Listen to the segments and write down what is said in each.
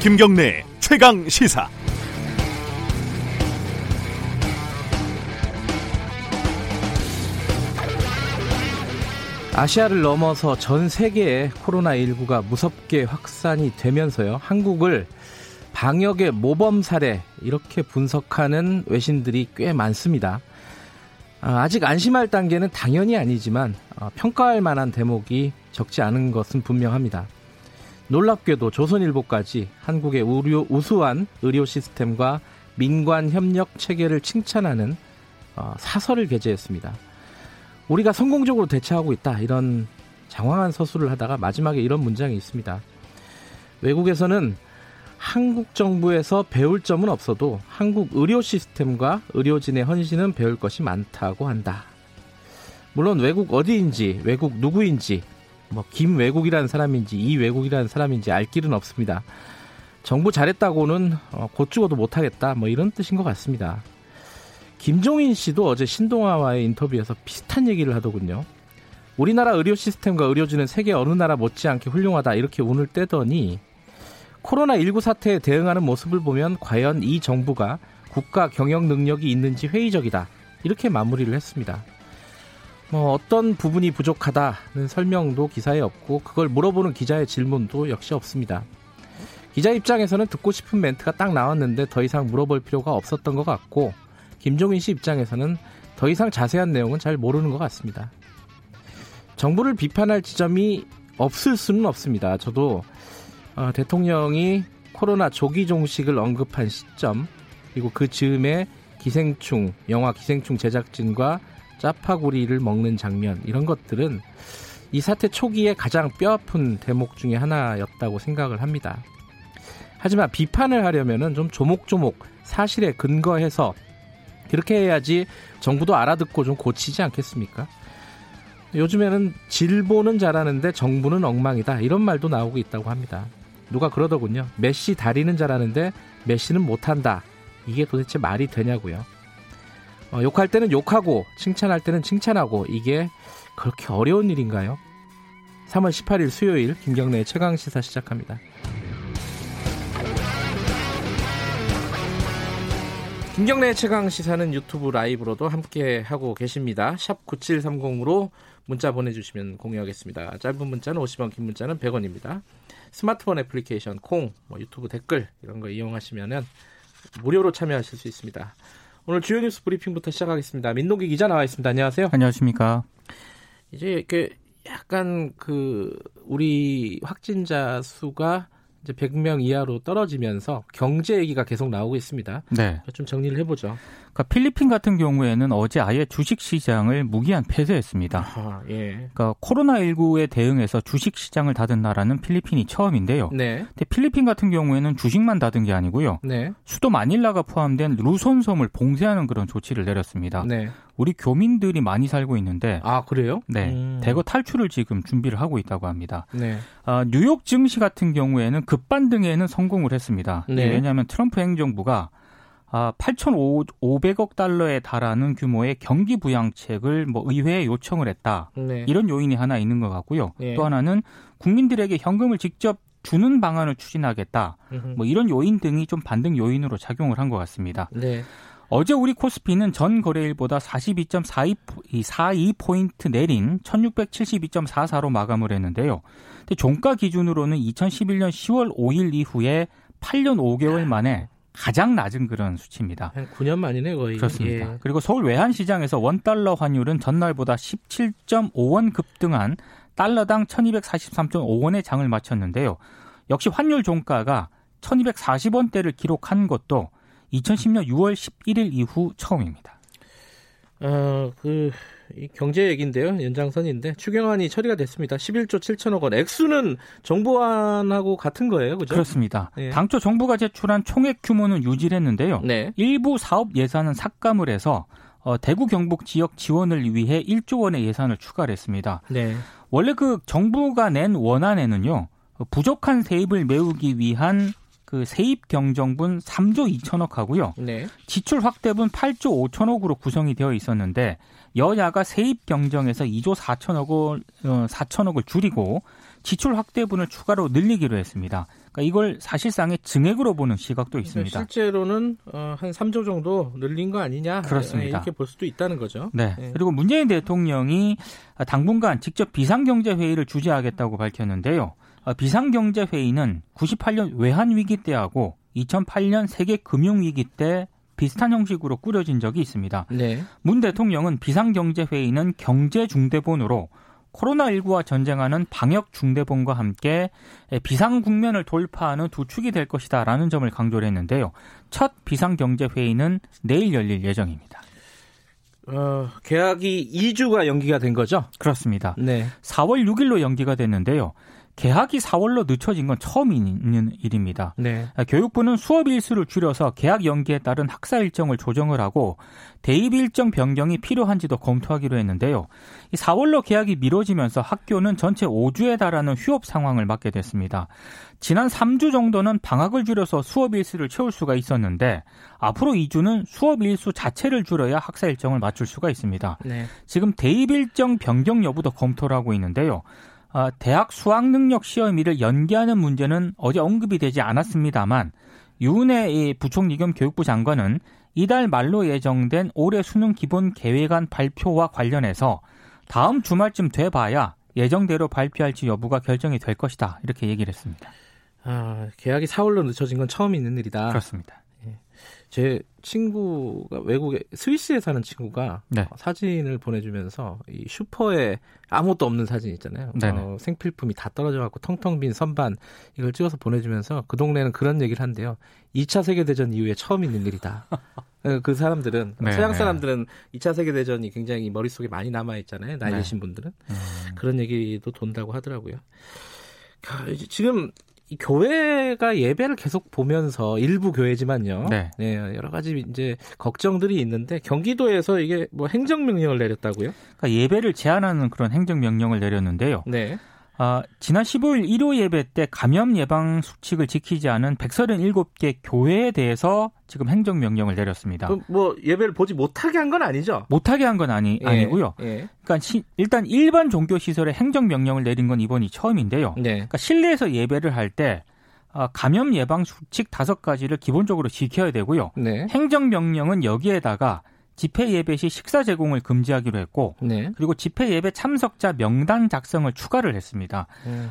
김경래 최강 시사. 아시아를 넘어서 전 세계에 코로나19가 무섭게 확산이 되면서요. 한국을 방역의 모범 사례 이렇게 분석하는 외신들이 꽤 많습니다. 아, 아직 안심할 단계는 당연히 아니지만 어, 평가할 만한 대목이 적지 않은 것은 분명합니다. 놀랍게도 조선일보까지 한국의 우려, 우수한 의료 시스템과 민관 협력 체계를 칭찬하는 어, 사설을 게재했습니다. 우리가 성공적으로 대처하고 있다 이런 장황한 서술을 하다가 마지막에 이런 문장이 있습니다. 외국에서는 한국 정부에서 배울 점은 없어도 한국 의료 시스템과 의료진의 헌신은 배울 것이 많다고 한다. 물론 외국 어디인지 외국 누구인지 뭐 김외국이라는 사람인지 이외국이라는 사람인지 알 길은 없습니다. 정부 잘했다고는 어, 곧 죽어도 못하겠다 뭐 이런 뜻인 것 같습니다. 김종인 씨도 어제 신동아와의 인터뷰에서 비슷한 얘기를 하더군요. 우리나라 의료 시스템과 의료진은 세계 어느 나라 못지않게 훌륭하다 이렇게 운을 떼더니 코로나19 사태에 대응하는 모습을 보면 과연 이 정부가 국가 경영 능력이 있는지 회의적이다 이렇게 마무리를 했습니다. 뭐 어떤 부분이 부족하다는 설명도 기사에 없고 그걸 물어보는 기자의 질문도 역시 없습니다. 기자 입장에서는 듣고 싶은 멘트가 딱 나왔는데 더 이상 물어볼 필요가 없었던 것 같고 김종인 씨 입장에서는 더 이상 자세한 내용은 잘 모르는 것 같습니다. 정부를 비판할 지점이 없을 수는 없습니다. 저도 어, 대통령이 코로나 조기 종식을 언급한 시점 그리고 그 즈음에 기생충 영화 기생충 제작진과 짜파구리를 먹는 장면 이런 것들은 이 사태 초기에 가장 뼈아픈 대목 중의 하나였다고 생각을 합니다. 하지만 비판을 하려면은 좀 조목조목 사실에 근거해서 그렇게 해야지 정부도 알아듣고 좀 고치지 않겠습니까? 요즘에는 질보는 잘하는데 정부는 엉망이다 이런 말도 나오고 있다고 합니다. 누가 그러더군요. 메시 다리는 잘하는데 메시는 못한다. 이게 도대체 말이 되냐고요. 어, 욕할 때는 욕하고 칭찬할 때는 칭찬하고 이게 그렇게 어려운 일인가요? 3월 18일 수요일 김경래의 최강 시사 시작합니다. 김경래의 최강 시사는 유튜브 라이브로도 함께 하고 계십니다. 샵 9730으로 문자 보내주시면 공유하겠습니다. 짧은 문자는 50원, 긴 문자는 100원입니다. 스마트폰 애플리케이션 콩, 뭐 유튜브 댓글 이런 거 이용하시면 무료로 참여하실 수 있습니다. 오늘 주요 뉴스 브리핑부터 시작하겠습니다. 민동기 기자 나와 있습니다. 안녕하세요. 안녕하십니까. 이제 이렇게 약간 그 우리 확진자 수가 이제 100명 이하로 떨어지면서 경제 얘기가 계속 나오고 있습니다. 네. 좀 정리를 해보죠. 그러니까 필리핀 같은 경우에는 어제 아예 주식 시장을 무기한 폐쇄했습니다. 아, 예. 그러니까 코로나19에 대응해서 주식 시장을 닫은 나라는 필리핀이 처음인데요. 네. 근데 필리핀 같은 경우에는 주식만 닫은 게 아니고요. 네. 수도 마닐라가 포함된 루손 섬을 봉쇄하는 그런 조치를 내렸습니다. 네. 우리 교민들이 많이 살고 있는데 아 그래요? 네, 음. 대거 탈출을 지금 준비를 하고 있다고 합니다. 네. 아, 뉴욕 증시 같은 경우에는 급반등에는 성공을 했습니다. 네. 왜냐하면 트럼프 행정부가 아, 8,500억 달러에 달하는 규모의 경기 부양책을 뭐 의회에 요청을 했다. 네. 이런 요인이 하나 있는 것 같고요. 네. 또 하나는 국민들에게 현금을 직접 주는 방안을 추진하겠다. 뭐 이런 요인 등이 좀 반등 요인으로 작용을 한 것 같습니다. 네. 어제 우리 코스피는 전 거래일보다 42.42 포인트 내린 1672.44로 마감을 했는데요. 근데 종가 기준으로는 2011년 10월 5일 이후에 8년 5개월 만에 가장 낮은 그런 수치입니다. 한 9년 만이네 거의. 그렇습니다. 예. 그리고 서울 외환시장에서 원달러 환율은 전날보다 17.5원 급등한 달러당 1243.5원의 장을 마쳤는데요. 역시 환율 종가가 1240원대를 기록한 것도 2010년 6월 11일 이후 처음입니다. 어, 그, 경제 얘기인데요. 연장선인데. 추경안이 처리가 됐습니다. 11조 7천억 원. 액수는 정부안하고 같은 거예요. 그죠? 그렇습니다. 네. 당초 정부가 제출한 총액 규모는 유지를 했는데요. 네. 일부 사업 예산은 삭감을 해서 어, 대구 경북 지역 지원을 위해 1조 원의 예산을 추가를 했습니다. 네. 원래 그 정부가 낸 원안에는요. 부족한 세입을 메우기 위한 그 세입 경정분 3조 2천억 하고요. 네. 지출 확대분 8조 5천억으로 구성이 되어 있었는데 여야가 세입 경정에서 2조 4천억을 어, 4천억을 줄이고 지출 확대분을 추가로 늘리기로 했습니다. 그러니까 이걸 사실상의 증액으로 보는 시각도 그러니까 있습니다. 실제로는 어, 한 3조 정도 늘린 거 아니냐 그렇습니다. 이렇게 볼 수도 있다는 거죠. 네. 네. 그리고 문재인 대통령이 당분간 직접 비상경제 회의를 주재하겠다고 밝혔는데요. 어, 비상경제 회의는 98년 외환 위기 때하고 2008년 세계 금융 위기 때 비슷한 형식으로 꾸려진 적이 있습니다. 네. 문 대통령은 비상경제회의는 경제중대본으로 코로나19와 전쟁하는 방역 중대본과 함께 비상 국면을 돌파하는 두 축이 될 것이다라는 점을 강조를 했는데요. 첫 비상경제회의는 내일 열릴 예정입니다. 어, 계약이 2주가 연기가 된 거죠? 그렇습니다. 네. 4월 6일로 연기가 됐는데요. 개학이 4월로 늦춰진 건 처음 있는 일입니다. 네. 교육부는 수업 일수를 줄여서 개학 연기에 따른 학사 일정을 조정을 하고 대입 일정 변경이 필요한지도 검토하기로 했는데요. 이 4월로 개학이 미뤄지면서 학교는 전체 5주에 달하는 휴업 상황을 맞게 됐습니다. 지난 3주 정도는 방학을 줄여서 수업 일수를 채울 수가 있었는데 앞으로 2주는 수업 일수 자체를 줄여야 학사 일정을 맞출 수가 있습니다. 네. 지금 대입 일정 변경 여부도 검토를 하고 있는데요. 아, 대학 수학 능력 시험일을 연기하는 문제는 어제 언급이 되지 않았습니다만 유은혜 부총리 겸 교육부 장관은 이달 말로 예정된 올해 수능 기본 계획안 발표와 관련해서 다음 주말쯤 돼봐야 예정대로 발표할지 여부가 결정이 될 것이다 이렇게 얘기를 했습니다. 아, 계약이 4월로 늦춰진 건 처음 있는 일이다. 그렇습니다. 제 친구가 외국에 스위스에 사는 친구가 네. 어, 사진을 보내주면서 이 슈퍼에 아무것도 없는 사진 있잖아요. 어, 생필품이 다 떨어져 갖고 텅텅 빈 선반 이걸 찍어서 보내주면서 그 동네는 그런 얘기를 한대요. 2차 세계 대전 이후에 처음 있는 일이다. 어, 그 사람들은 네, 서양 사람들은 2차 세계 대전이 굉장히 머릿속에 많이 남아 있잖아요. 나이 네. 드신 분들은 음. 그런 얘기도 돈다고 하더라고요. 지금 이 교회가 예배를 계속 보면서 일부 교회지만요. 네. 네. 여러 가지 이제 걱정들이 있는데 경기도에서 이게 뭐 행정 명령을 내렸다고요? 그러니까 예배를 제한하는 그런 행정 명령을 내렸는데요. 네. 아, 지난 15일 일요 예배 때 감염 예방 수칙을 지키지 않은 137개 교회에 대해서 지금 행정 명령을 내렸습니다. 뭐 예배를 보지 못하게 한 건 아니죠? 못하게 한 건 아니 예, 아니고요. 예. 그러니까 시, 일단 일반 종교 시설에 행정 명령을 내린 건 이번이 처음인데요. 네. 그러니까 실내에서 예배를 할때 아, 감염 예방 수칙 다섯 가지를 기본적으로 지켜야 되고요. 네. 행정 명령은 여기에다가 집회 예배 시 식사 제공을 금지하기로 했고 네. 그리고 집회 예배 참석자 명단 작성을 추가를 했습니다.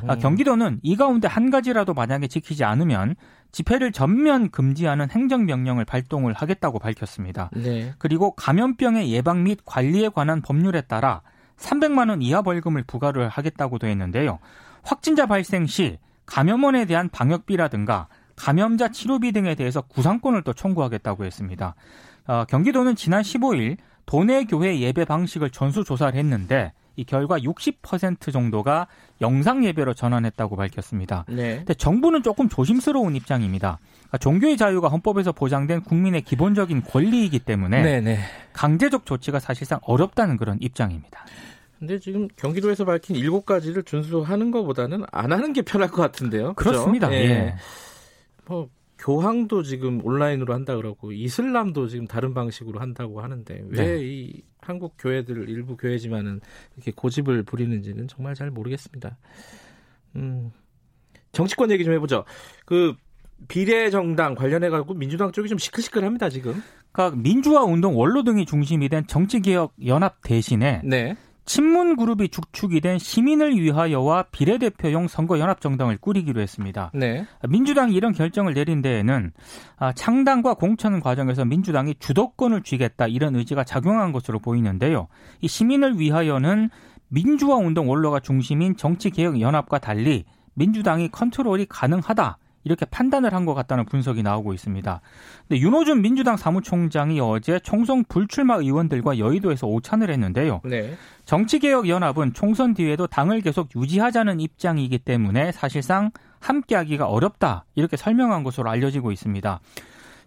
아, 경기도는 이 가운데 한 가지라도 만약에 지키지 않으면 집회를 전면 금지하는 행정명령을 발동을 하겠다고 밝혔습니다. 네. 그리고 감염병의 예방 및 관리에 관한 법률에 따라 300만 원 이하 벌금을 부과를 하겠다고도 했는데요. 확진자 발생 시 감염원에 대한 방역비라든가 감염자 치료비 등에 대해서 구상권을 또 청구하겠다고 했습니다. 어, 경기도는 지난 15일 도내 교회 예배 방식을 전수 조사를 했는데 이 결과 60% 정도가 영상 예배로 전환했다고 밝혔습니다. 네. 근데 정부는 조금 조심스러운 입장입니다. 그러니까 종교의 자유가 헌법에서 보장된 국민의 기본적인 권리이기 때문에 네네. 네. 강제적 조치가 사실상 어렵다는 그런 입장입니다. 근데 지금 경기도에서 밝힌 일곱 가지를 준수하는 것보다는 안 하는 게 편할 것 같은데요. 그렇습니다. 예. 예. 뭐 교황도 지금 온라인으로 한다 그러고 이슬람도 지금 다른 방식으로 한다고 하는데 왜이 네. 한국 교회들 일부 교회지만은 이렇게 고집을 부리는지는 정말 잘 모르겠습니다. 음. 정치권 얘기 좀 해보죠. 그 비례정당 관련해 가지고 민주당 쪽이 좀 시끌시끌합니다 지금. 그러니까 민주화 운동 원로 등이 중심이 된 정치개혁 연합 대신에 네. 친문 그룹이 주축이 된 시민을 위하여와 비례대표용 선거연합정당을 꾸리기로 했습니다. 네. 민주당이 이런 결정을 내린 데에는 아, 창당과 공천 과정에서 민주당이 주도권을 쥐겠다 이런 의지가 작용한 것으로 보이는데요. 이 시민을 위하여는 민주화 운동 원로가 중심인 정치개혁연합과 달리 민주당이 컨트롤이 가능하다. 이렇게 판단을 한 것 같다는 분석이 나오고 있습니다. 근데 윤호준 민주당 사무총장이 어제 총선 불출마 의원들과 여의도에서 오찬을 했는데요. 네. 정치개혁연합은 총선 뒤에도 당을 계속 유지하자는 입장이기 때문에 사실상 함께하기가 어렵다 이렇게 설명한 것으로 알려지고 있습니다.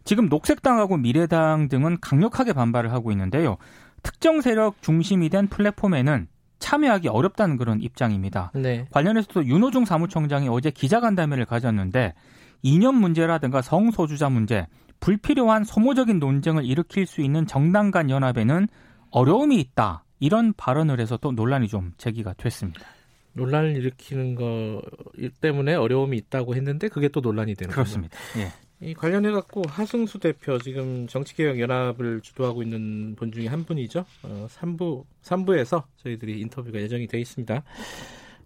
지금 녹색당하고 미래당 등은 강력하게 반발을 하고 있는데요. 특정 세력 중심이 된 플랫폼에는 참여하기 어렵다는 그런 입장입니다. 네. 관련해서도 윤호중 사무총장이 어제 기자간담회를 가졌는데 이념 문제라든가 성소주자 문제, 불필요한 소모적인 논쟁을 일으킬 수 있는 정당 간 연합에는 어려움이 있다. 이런 발언을 해서 또 논란이 좀 제기가 됐습니다. 논란을 일으키는 거 때문에 어려움이 있다고 했는데 그게 또 논란이 되는 그렇습니다. 예. 이 관련해 갖고 하승수 대표 지금 정치개혁 연합을 주도하고 있는 분 중에 한 분이죠. 어, 3부 3부에서 저희들이 인터뷰가 예정이 돼 있습니다.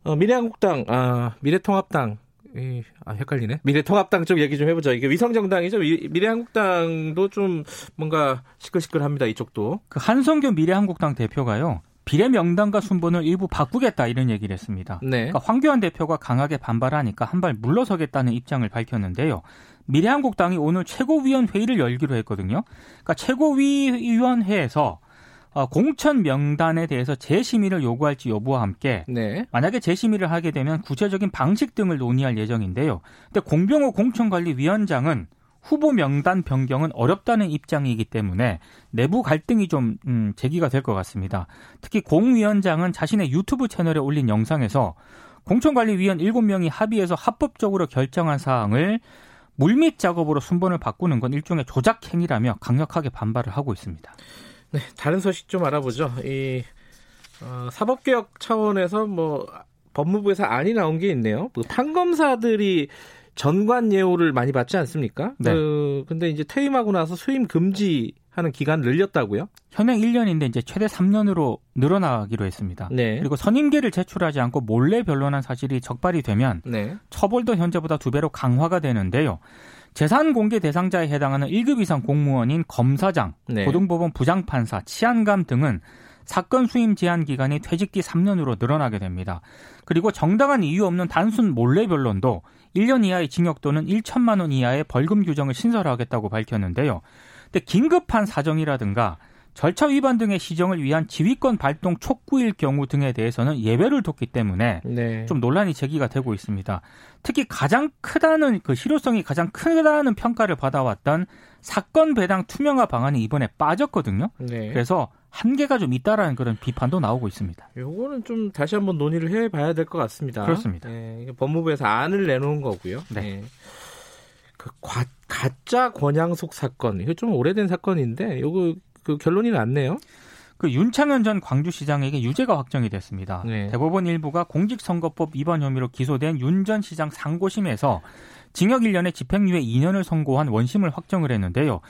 어, 미래한국당, 아, 미래통합당 이, 아, 헷갈리네. 미래통합당 쪽 얘기 좀 해보자. 이게 위성정당이죠. 미래한국당도 좀 뭔가 시끌시끌합니다. 이쪽도. 그 한성규 미래한국당 대표가요. 비례 명단과 순번을 일부 바꾸겠다 이런 얘기를 했습니다. 네. 그러니까 황교안 대표가 강하게 반발하니까 한 발 물러서겠다는 입장을 밝혔는데요. 미래한국당이 오늘 최고위원 회의를 열기로 했거든요. 그러니까 최고위원회에서 어, 공천 명단에 대해서 재심의를 요구할지 여부와 함께 네. 만약에 재심의를 하게 되면 구체적인 방식 등을 논의할 예정인데요. 근데 공병호 공천관리위원장은 후보 명단 변경은 어렵다는 입장이기 때문에 내부 갈등이 좀 음, 제기가 될 것 같습니다. 특히 공 위원장은 자신의 유튜브 채널에 올린 영상에서 공천관리위원 7명이 합의해서 합법적으로 결정한 사항을 물밑 작업으로 순번을 바꾸는 건 일종의 조작 행위라며 강력하게 반발을 하고 있습니다. 네, 다른 소식 좀 알아보죠. 이 어, 사법개혁 차원에서 뭐 법무부에서 안이 나온 게 있네요. 그 판검사들이 전관 예우를 많이 받지 않습니까? 네. 그, 근데 이제 퇴임하고 나서 수임 금지 하는 기간 늘렸다고요? 현행 1년인데 이제 최대 3년으로 늘어나기로 했습니다. 네. 그리고 선임계를 제출하지 않고 몰래 변론한 사실이 적발이 되면 네. 처벌도 현재보다 두 배로 강화가 되는데요. 재산 공개 대상자에 해당하는 1급 이상 공무원인 검사장, 네. 고등법원 부장판사, 치안감 등은 사건 수임 제한 기간이 퇴직 뒤 3년으로 늘어나게 됩니다. 그리고 정당한 이유 없는 단순 몰래 변론도 1년 이하의 징역 또는 1천만 원 이하의 벌금 규정을 신설하겠다고 밝혔는데요. 근데 긴급한 사정이라든가 절차 위반 등의 시정을 위한 지휘권 발동 촉구일 경우 등에 대해서는 예외를 뒀기 때문에 네. 좀 논란이 제기가 되고 있습니다. 특히 가장 크다는 그 실효성이 가장 크다는 평가를 받아왔던 사건 배당 투명화 방안이 이번에 빠졌거든요. 네. 그래서 한계가 좀 있다라는 그런 비판도 나오고 있습니다. 요거는 좀 다시 한번 논의를 해봐야 될 것 같습니다. 그렇습니다. 네, 법무부에서 안을 내놓은 거고요. 네. 네. 그 과, 가짜 권양숙 사건 이거 좀 오래된 사건인데 요거 그 결론이 났네요. 그 윤창현 전 광주시장에게 유죄가 확정이 됐습니다. 네. 대법원 일부가 공직선거법 위반 혐의로 기소된 윤 전 시장 상고심에서 징역 1년에 집행유예 2년을 선고한 원심을 확정을 했는데요.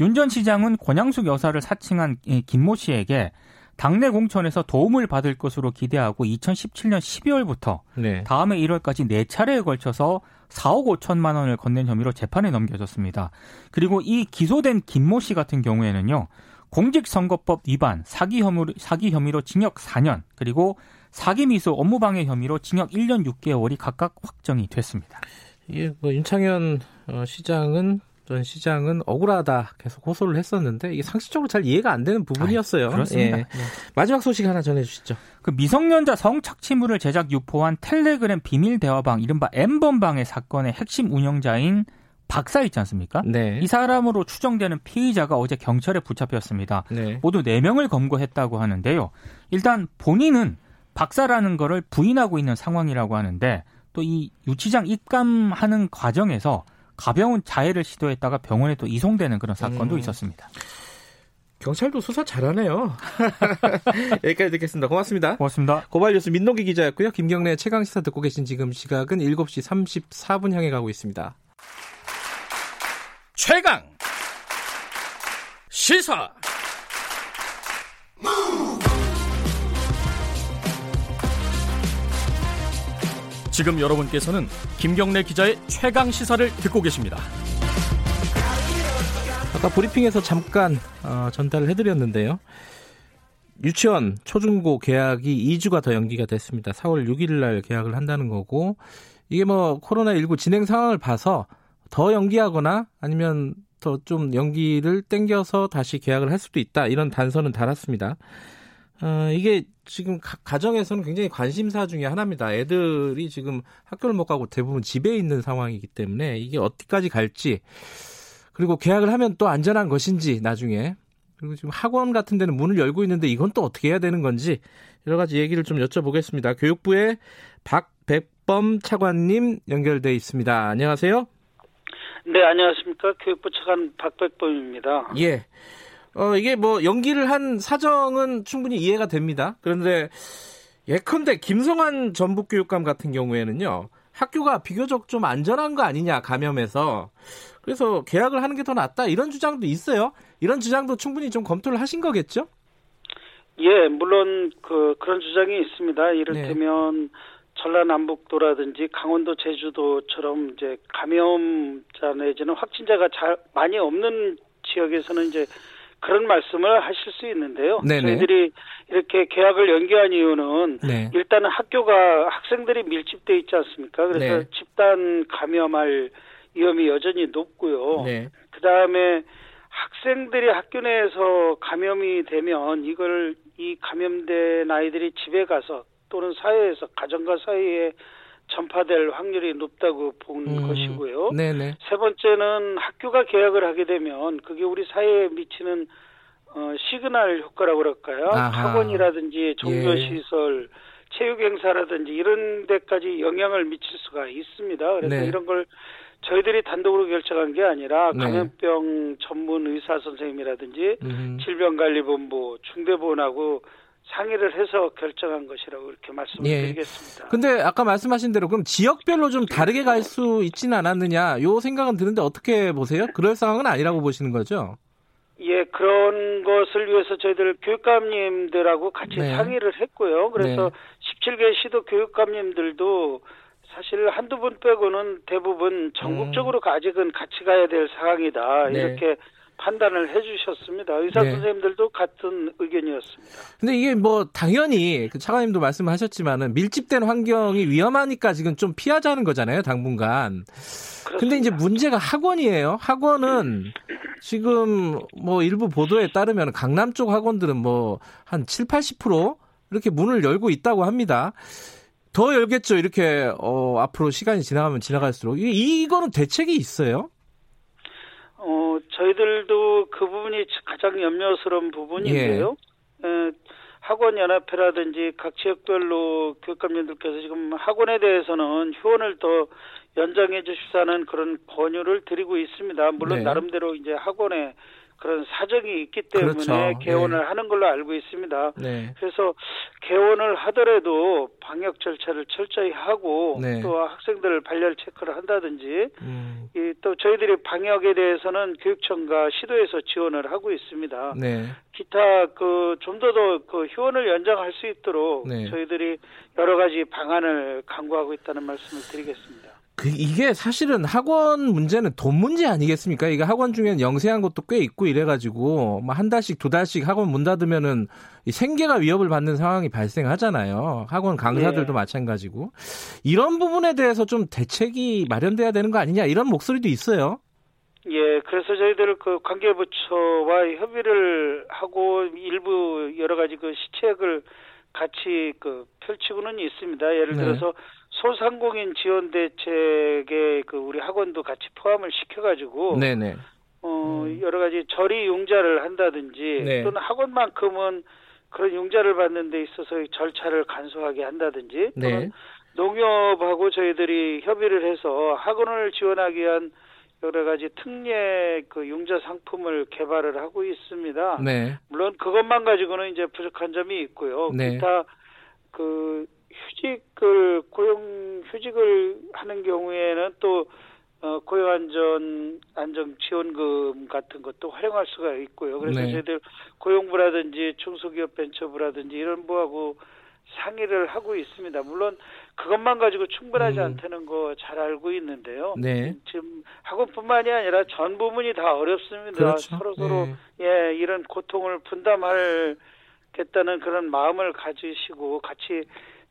윤 전 시장은 권양숙 여사를 사칭한 김모 씨에게 당내 공천에서 도움을 받을 것으로 기대하고 2017년 12월부터 네. 다음해 1월까지 4차례에 걸쳐서 4억 5천만 원을 건넨 혐의로 재판에 넘겨졌습니다. 그리고 이 기소된 김모 씨 같은 경우에는요. 공직선거법 위반, 사기 혐의로, 사기 혐의로 징역 4년, 그리고 사기 미수 업무방해 혐의로 징역 1년 6개월이 각각 확정이 됐습니다. 예, 뭐 윤창현 어, 시장은 전 시장은 억울하다 계속 호소를 했었는데 이게 상식적으로 잘 이해가 안 되는 부분이었어요. 아, 그렇습니다. 예. 네. 마지막 소식 하나 전해주시죠. 그 미성년자 성착취물을 제작 유포한 텔레그램 비밀 대화방 이른바 엠번방의 사건의 핵심 운영자인 박사 있지 않습니까? 네. 이 사람으로 추정되는 피의자가 어제 경찰에 붙잡혔습니다. 네. 모두 4명을 검거했다고 하는데요. 일단 본인은 박사라는 거를 부인하고 있는 상황이라고 하는데 또 이 유치장 입감하는 과정에서 가벼운 자해를 시도했다가 병원에 또 이송되는 그런 사건도 음. 있었습니다. 경찰도 수사 잘하네요. 여기까지 듣겠습니다. 고맙습니다. 고맙습니다. 고발 뉴스 민노기 기자였고요. 김경래 최강 시사 듣고 계신 지금 시각은 7시 34분 향해 가고 있습니다. 최강 시사 지금 여러분께서는 김경래 기자의 최강 시사를 듣고 계십니다. 아까 브리핑에서 잠깐 어, 전달을 해드렸는데요. 유치원 초중고 계약이 2주가 더 연기가 됐습니다. 4월 6일 날 계약을 한다는 거고 이게 뭐 코로나19 진행 상황을 봐서 더 연기하거나 아니면 더 좀 연기를 땡겨서 다시 계약을 할 수도 있다 이런 단서는 달았습니다. 어, 이게 지금 가, 정에서는 굉장히 관심사 중의 하나입니다. 애들이 지금 학교를 못 가고 대부분 집에 있는 상황이기 때문에 이게 어디까지 갈지 그리고 계약을 하면 또 안전한 것인지 나중에 그리고 지금 학원 같은 데는 문을 열고 있는데 이건 또 어떻게 해야 되는 건지 여러 가지 얘기를 좀 여쭤보겠습니다. 교육부의 박백범 차관님 연결돼 있습니다. 안녕하세요. 네, 안녕하십니까. 교육부 차관 박백범입니다. 예. 어, 이게 뭐 연기를 한 사정은 충분히 이해가 됩니다. 그런데 예컨대 김성환 전북교육감 같은 경우에는요. 학교가 비교적 좀 안전한 거 아니냐 감염해서 그래서 계약을 하는 게 더 낫다 이런 주장도 있어요. 이런 주장도 충분히 좀 검토를 하신 거겠죠? 예, 물론 그 그런 주장이 있습니다. 이를테면 네. 전라남북도라든지 강원도, 제주도처럼 이제 감염자 내지는 확진자가 잘 많이 없는 지역에서는 이제 그런 말씀을 하실 수 있는데요. 네네. 저희들이 이렇게 계약을 연기한 이유는 네. 일단은 학교가 학생들이 밀집돼 있지 않습니까? 그래서 네. 집단 감염할 위험이 여전히 높고요. 네. 그 다음에 학생들이 학교 내에서 감염이 되면 이걸 이 감염된 아이들이 집에 가서 또는 사회에서 가정과 사이에 전파될 확률이 높다고 본 음, 것이고요. 네네. 세 번째는 학교가 개학을 하게 되면 그게 우리 사회에 미치는 어, 시그널 효과라고 그럴까요? 아하. 학원이라든지 종교시설, 예. 체육행사라든지 이런 데까지 영향을 미칠 수가 있습니다. 그래서 네. 이런 걸 저희들이 단독으로 결정한 게 아니라 네. 감염병 전문 의사 선생님이라든지 음. 질병관리본부, 중대본하고 상의를 해서 결정한 것이라고 이렇게 말씀을 예. 드리겠습니다. 근데 아까 말씀하신 대로 그럼 지역별로 좀 다르게 갈 수 있지는 않았느냐 요 생각은 드는데 어떻게 보세요? 그럴 상황은 아니라고 보시는 거죠? 예, 그런 것을 위해서 저희들 교육감님들하고 같이 네. 상의를 했고요. 그래서 네. 17개 시도 교육감님들도 사실 한두 분 빼고는 대부분 전국적으로 음. 아직은 같이 가야 될 상황이다. 네. 이렇게 판단을 해주셨습니다. 의사 네. 선생님들도 같은 의견이었습니다. 근데 이게 뭐 당연히 그 차관님도 말씀하셨지만은 밀집된 환경이 위험하니까 지금 좀 피하자는 거잖아요, 당분간. 그렇습니다. 근데 이제 문제가 학원이에요. 학원은 지금 뭐 일부 보도에 따르면 강남 쪽 학원들은 뭐 한 7, 80% 이렇게 문을 열고 있다고 합니다. 더 열겠죠. 이렇게 어 앞으로 시간이 지나가면 지나갈수록 이 이거는 대책이 있어요? 어, 저희들도 그 부분이 가장 염려스러운 부분인데요. 예. 에, 학원 연합회라든지 각 지역별로 교육감님들께서 지금 학원에 대해서는 휴원을 더 연장해 주십사는 그런 권유를 드리고 있습니다. 물론 네. 나름대로 이제 학원에 그런 사정이 있기 때문에 그렇죠. 개원을 네. 하는 걸로 알고 있습니다. 네. 그래서 개원을 하더라도 방역 절차를 철저히 하고 네. 또 학생들을 발열 체크를 한다든지 음. 또 저희들이 방역에 대해서는 교육청과 시도에서 지원을 하고 있습니다. 네. 기타 그 좀 더더 그 휴원을 연장할 수 있도록 네. 저희들이 여러 가지 방안을 강구하고 있다는 말씀을 드리겠습니다. 그 이게 사실은 학원 문제는 돈 문제 아니겠습니까? 이게 학원 중에는 영세한 것도 꽤 있고 이래가지고 뭐한 달씩 두 달씩 학원 문 닫으면은 생계가 위협을 받는 상황이 발생하잖아요. 학원 강사들도 네. 마찬가지고 이런 부분에 대해서 좀 대책이 마련돼야 되는 거 아니냐 이런 목소리도 있어요. 예, 그래서 저희들 그 관계부처와 협의를 하고 일부 여러 가지 그 시책을 같이 그 펼치고는 있습니다. 예를 네. 들어서 네. 소상공인 지원 대책에 그 우리 학원도 같이 포함을 시켜가지고 네네. 어 음. 여러 가지 저리 융자를 한다든지 네. 또는 학원만큼은 그런 융자를 받는 데 있어서 절차를 간소하게 한다든지 네. 또는 농협하고 저희들이 협의를 해서 학원을 지원하기 위한 여러 가지 특례 그 융자 상품을 개발을 하고 있습니다. 네. 물론 그것만 가지고는 이제 부족한 점이 있고요. 네. 기타 그 휴직을 고용 휴직을 하는 경우에는 또 어, 고용 안전 안정 지원금 같은 것도 활용할 수가 있고요. 그래서 네. 저희들 고용부라든지 중소기업 벤처부라든지 이런 부하고 상의를 하고 있습니다. 물론 그것만 가지고 충분하지 음. 않다는 거 잘 알고 있는데요. 네. 지금 학원뿐만이 아니라 전 부문이 다 어렵습니다. 그렇죠. 서로 서로 네. 예 이런 고통을 분담하겠다는 그런 마음을 가지시고 같이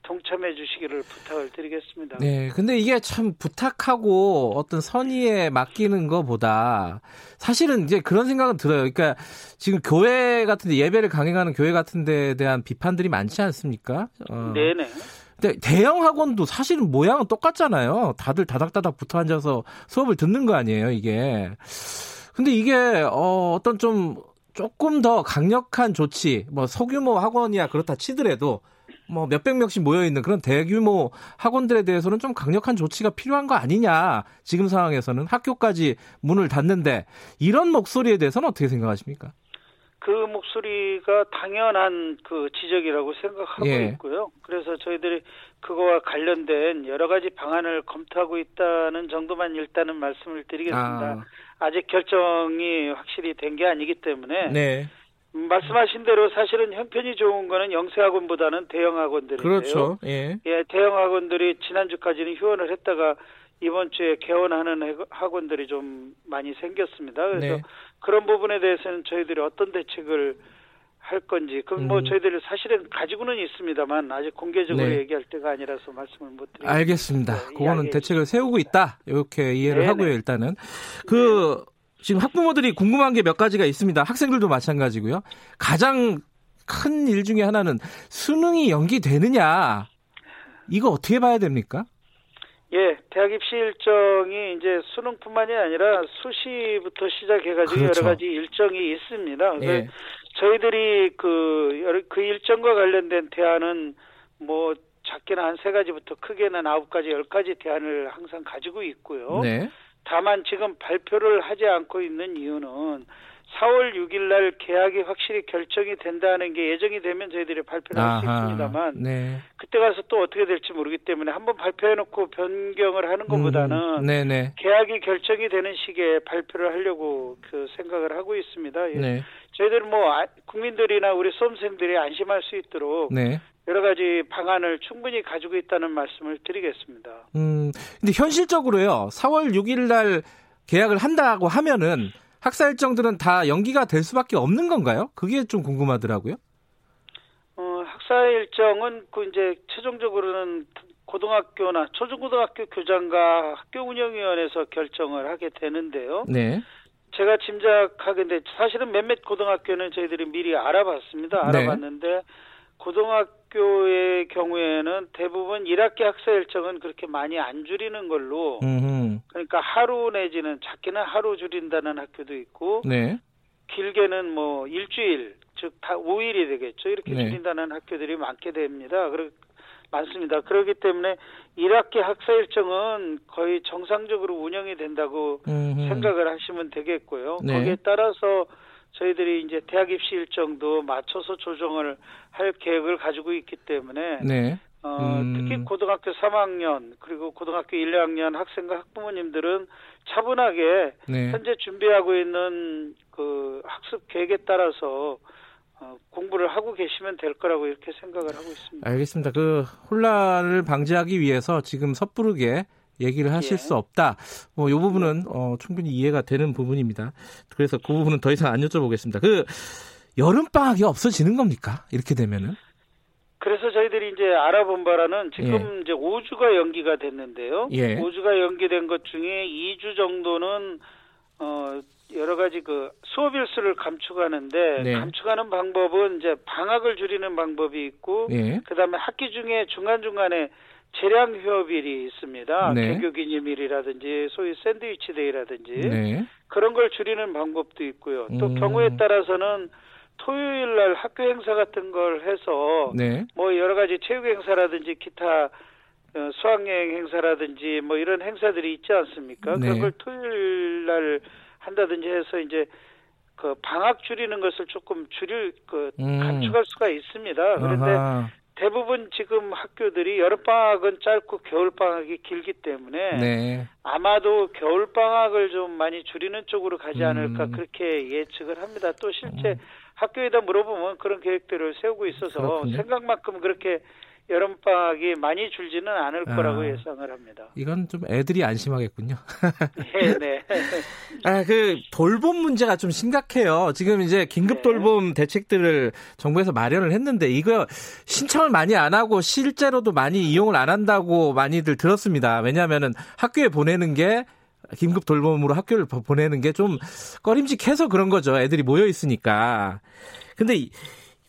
동참해 주시기를 부탁을 드리겠습니다. 네, 근데 이게 참 부탁하고 어떤 선의에 맡기는 것보다 사실은 이제 그런 생각은 들어요. 그러니까 지금 교회 같은데 예배를 강행하는 교회 같은데 대한 비판들이 많지 않습니까? 어. 네네. 근데 대형 학원도 사실은 모양은 똑같잖아요. 다들 다닥다닥 붙어 앉아서 수업을 듣는 거 아니에요, 이게. 근데 이게 어, 어떤 좀 조금 더 강력한 조치, 뭐 소규모 학원이야 그렇다 치더라도 뭐 몇백 명씩 모여 있는 그런 대규모 학원들에 대해서는 좀 강력한 조치가 필요한 거 아니냐. 지금 상황에서는 학교까지 문을 닫는데 이런 목소리에 대해서는 어떻게 생각하십니까? 그 목소리가 당연한 그 지적이라고 생각하고 예. 있고요. 그래서 저희들이 그거와 관련된 여러 가지 방안을 검토하고 있다는 정도만 일단은 말씀을 드리겠습니다. 아. 직 결정이 확실히 된 게 아니기 때문에 네. 말씀하신 대로 사실은 형편이 좋은 거는 영세학원보다는 대형학원들인데요. 그렇죠. 예. 예, 대형학원들이 지난주까지는 휴원을 했다가 이번 주에 개원하는 학원들이 좀 많이 생겼습니다. 그래서 네. 그런 부분에 대해서는 저희들이 어떤 대책을 할 건지 그럼 뭐 음. 저희들이 사실은 가지고는 있습니다만 아직 공개적으로 네. 얘기할 때가 아니라서 말씀을 못 드리겠습니다. 알겠습니다. 네, 그거는 대책을 세우고 있다 이렇게 이해를 네네. 하고요 일단은 그 지금 학부모들이 궁금한 게 몇 가지가 있습니다. 학생들도 마찬가지고요. 가장 큰 일 중에 하나는 수능이 연기되느냐 이거 어떻게 봐야 됩니까? 예, 대학 입시 일정이 이제 수능뿐만이 아니라 수시부터 시작해가지고 그렇죠. 여러 가지 일정이 있습니다. 예. 저희들이 그, 그 일정과 관련된 대안은 뭐 작게는 한 세 가지부터 크게는 아홉 가지, 열 가지 대안을 항상 가지고 있고요. 네. 다만 지금 발표를 하지 않고 있는 이유는 4월 6일 날 계약이 확실히 결정이 된다는 게 예정이 되면 저희들이 발표를 할 수 있습니다만 네. 그때 가서 또 어떻게 될지 모르기 때문에 한번 발표해 놓고 변경을 하는 것보다는 음, 계약이 결정이 되는 시기에 발표를 하려고 그 생각을 하고 있습니다. 예. 네. 저희들은 뭐 아, 국민들이나 우리 수험생들이 안심할 수 있도록 네. 여러 가지 방안을 충분히 가지고 있다는 말씀을 드리겠습니다. 음, 근데 현실적으로요. 4월 6일 날 계약을 한다고 하면은 학사 일정들은 다 연기가 될 수밖에 없는 건가요? 그게 좀 궁금하더라고요. 어, 학사 일정은 그 이제 최종적으로는 고등학교나 초중고등학교 교장과 학교 운영위원회에서 결정을 하게 되는데요. 네. 제가 짐작하건데 사실은 몇몇 고등학교는 저희들이 미리 알아봤습니다. 네. 알아봤는데 네. 고등학교 의 경우에는 대부분 1학기 학사 일정은 그렇게 많이 안 줄이는 걸로 음흠. 그러니까 하루 내지는 작게는 하루 줄인다는 학교도 있고 네. 길게는 뭐 일주일 즉 다 5일이 되겠죠. 이렇게 네. 줄인다는 학교들이 많게 됩니다. 그러, 많습니다. 그렇기 때문에 1학기 학사 일정은 거의 정상적으로 운영이 된다고 음흠. 생각을 하시면 되겠고요. 네. 거기에 따라서 저희들이 이제 대학 입시 일정도 맞춰서 조정을 할 계획을 가지고 있기 때문에 네. 어, 음. 특히 고등학교 3학년 그리고 고등학교 1, 2학년 학생과 학부모님들은 차분하게 네. 현재 준비하고 있는 그 학습 계획에 따라서 어, 공부를 하고 계시면 될 거라고 이렇게 생각을 하고 있습니다. 알겠습니다. 그 혼란을 방지하기 위해서 지금 섣부르게 얘기를 하실 예. 수 없다. 뭐, 이 부분은, 어, 충분히 이해가 되는 부분입니다. 그래서 그 부분은 더 이상 안 여쭤보겠습니다. 그, 여름방학이 없어지는 겁니까? 이렇게 되면은? 그래서 저희들이 이제 알아본 바라는 지금 예. 이제 5주가 연기가 됐는데요. 예. 5주가 연기된 것 중에 2주 정도는, 어, 여러 가지 그 수업 일수를 감축하는데 네. 감축하는 방법은 이제 방학을 줄이는 방법이 있고 예. 그다음에 학기 중에 중간 중간에 재량 휴업일이 있습니다. 네. 개교 기념일이라든지 소위 샌드위치 day라든지 네. 그런 걸 줄이는 방법도 있고요. 또 음. 경우에 따라서는 토요일 날 학교 행사 같은 걸 해서 네. 뭐 여러 가지 체육 행사라든지 기타 어, 수학여행 행사라든지 뭐 이런 행사들이 있지 않습니까? 네. 그런 걸 토요일 날 한다든지 해서 이제 그 방학 줄이는 것을 조금 줄일 그 음. 감축할 수가 있습니다. 그런데 아하. 대부분 지금 학교들이 여름방학은 짧고 겨울방학이 길기 때문에 네. 아마도 겨울방학을 좀 많이 줄이는 쪽으로 가지 않을까 음. 그렇게 예측을 합니다. 또 실제 음. 학교에다 물어보면 그런 계획들을 세우고 있어서 그렇군요. 생각만큼 그렇게 여름방학이 많이 줄지는 않을 아, 거라고 예상을 합니다. 이건 좀 애들이 안심하겠군요. 네, 네. 아, 그 돌봄 문제가 좀 심각해요. 지금 이제 긴급 네. 돌봄 네. 대책들을 정부에서 마련을 했는데 이거 신청을 많이 안 하고 실제로도 많이 이용을 안 한다고 많이들 들었습니다. 왜냐하면은 학교에 보내는 게 긴급 돌봄으로 학교를 보내는 게 좀 꺼림직해서 그런 거죠. 애들이 모여 있으니까. 근데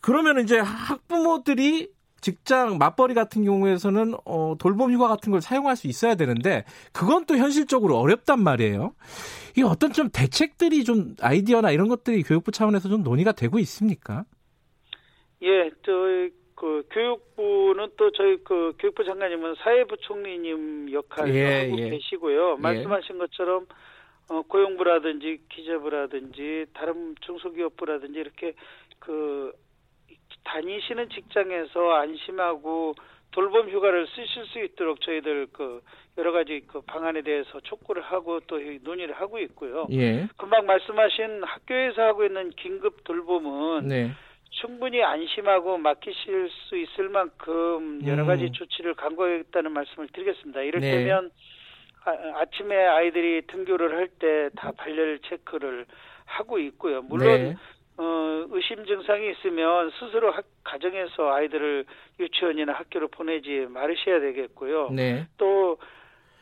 그러면 이제 학부모들이 직장 맞벌이 같은 경우에서는 어, 돌봄 휴가 같은 걸 사용할 수 있어야 되는데 그건 또 현실적으로 어렵단 말이에요. 이 어떤 좀 대책들이 좀 아이디어나 이런 것들이 교육부 차원에서 좀 논의가 되고 있습니까? 예, 저그 교육부는 또 저희 그 교육부 장관님은 사회부총리님 역할을 예, 하고 예. 계시고요. 예. 말씀하신 것처럼 어, 고용부라든지 기재부라든지 다른 중소기업부라든지 이렇게 그 다니시는 직장에서 안심하고 돌봄 휴가를 쓰실 수 있도록 저희들 그 여러 가지 그 방안에 대해서 촉구를 하고 또 논의를 하고 있고요. 예. 금방 말씀하신 학교에서 하고 있는 긴급 돌봄은 네. 충분히 안심하고 맡기실 수 있을 만큼 여러 가지 음. 조치를 강구하겠다는 말씀을 드리겠습니다. 이를테면 네. 아, 침에 아이들이 등교를 할 때 다 발열 체크를 하고 있고요. 물론 네. 어, 의심 증상이 있으면 스스로 학, 가정에서 아이들을 유치원이나 학교로 보내지 말으셔야 되겠고요. 네. 또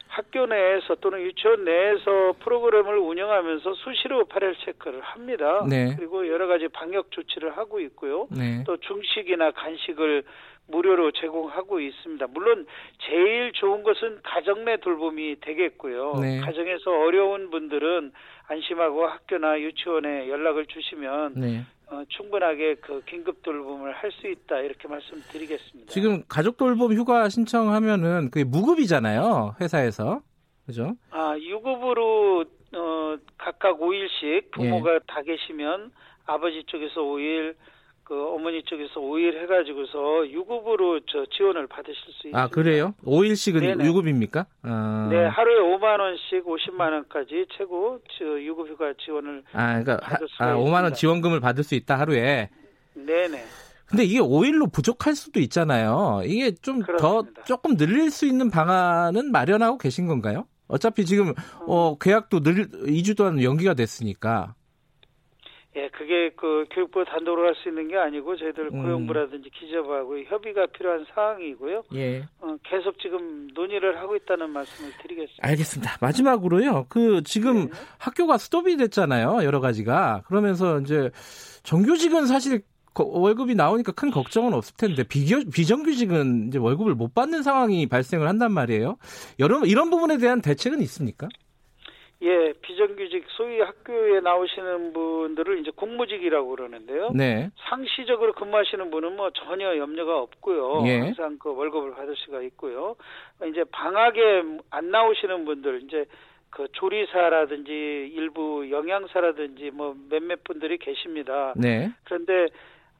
학교 내에서 또는 유치원 내에서 프로그램을 운영하면서 수시로 발열 체크를 합니다. 네. 그리고 여러 가지 방역 조치를 하고 있고요. 네. 또 중식이나 간식을 무료로 제공하고 있습니다. 물론 제일 좋은 것은 가정 내 돌봄이 되겠고요. 네. 가정에서 어려운 분들은 안심하고 학교나 유치원에 연락을 주시면 네. 어, 충분하게 그 긴급 돌봄을 할 수 있다 이렇게 말씀드리겠습니다. 지금 가족 돌봄 휴가 신청하면은 그게 무급이잖아요 회사에서 그죠? 아 유급으로 어, 각각 5일씩 부모가 예. 다 계시면 아버지 쪽에서 5일 그 어머니 쪽에서 5일 해가지고서 유급으로 저 지원을 받으실 수 있습니다. 아 그래요? 5일씩은 네네. 유급입니까? 아. 네, 하루에 5만 원씩 50만 원까지 최고 저 유급휴가 지원을 아 그러니까 받을 수 아, 5만 원 지원금을 받을 수 있다 하루에. 네네. 근데 이게 5일로 부족할 수도 있잖아요. 이게 좀 더 조금 늘릴 수 있는 방안은 마련하고 계신 건가요? 어차피 지금 어, 계약도 늘 2주 동안 연기가 됐으니까. 예, 그게 그 교육부 단독으로 할 수 있는 게 아니고 저희들 음. 고용부라든지 기재부하고 협의가 필요한 사항이고요. 예. 어, 계속 지금 논의를 하고 있다는 말씀을 드리겠습니다. 알겠습니다. 마지막으로요. 그 지금 네. 학교가 스톱이 됐잖아요. 여러 가지가. 그러면서 이제 정규직은 사실 월급이 나오니까 큰 걱정은 없을 텐데 비교, 비정규직은 이제 월급을 못 받는 상황이 발생을 한단 말이에요. 여러분 이런 부분에 대한 대책은 있습니까? 예, 비정규직 소위 학교에 나오시는 분들을 이제 공무직이라고 그러는데요. 네. 상시적으로 근무하시는 분은 뭐 전혀 염려가 없고요. 예. 항상 그 월급을 받을 수가 있고요. 이제 방학에 안 나오시는 분들 이제 그 조리사라든지 일부 영양사라든지 뭐 몇몇 분들이 계십니다. 네. 그런데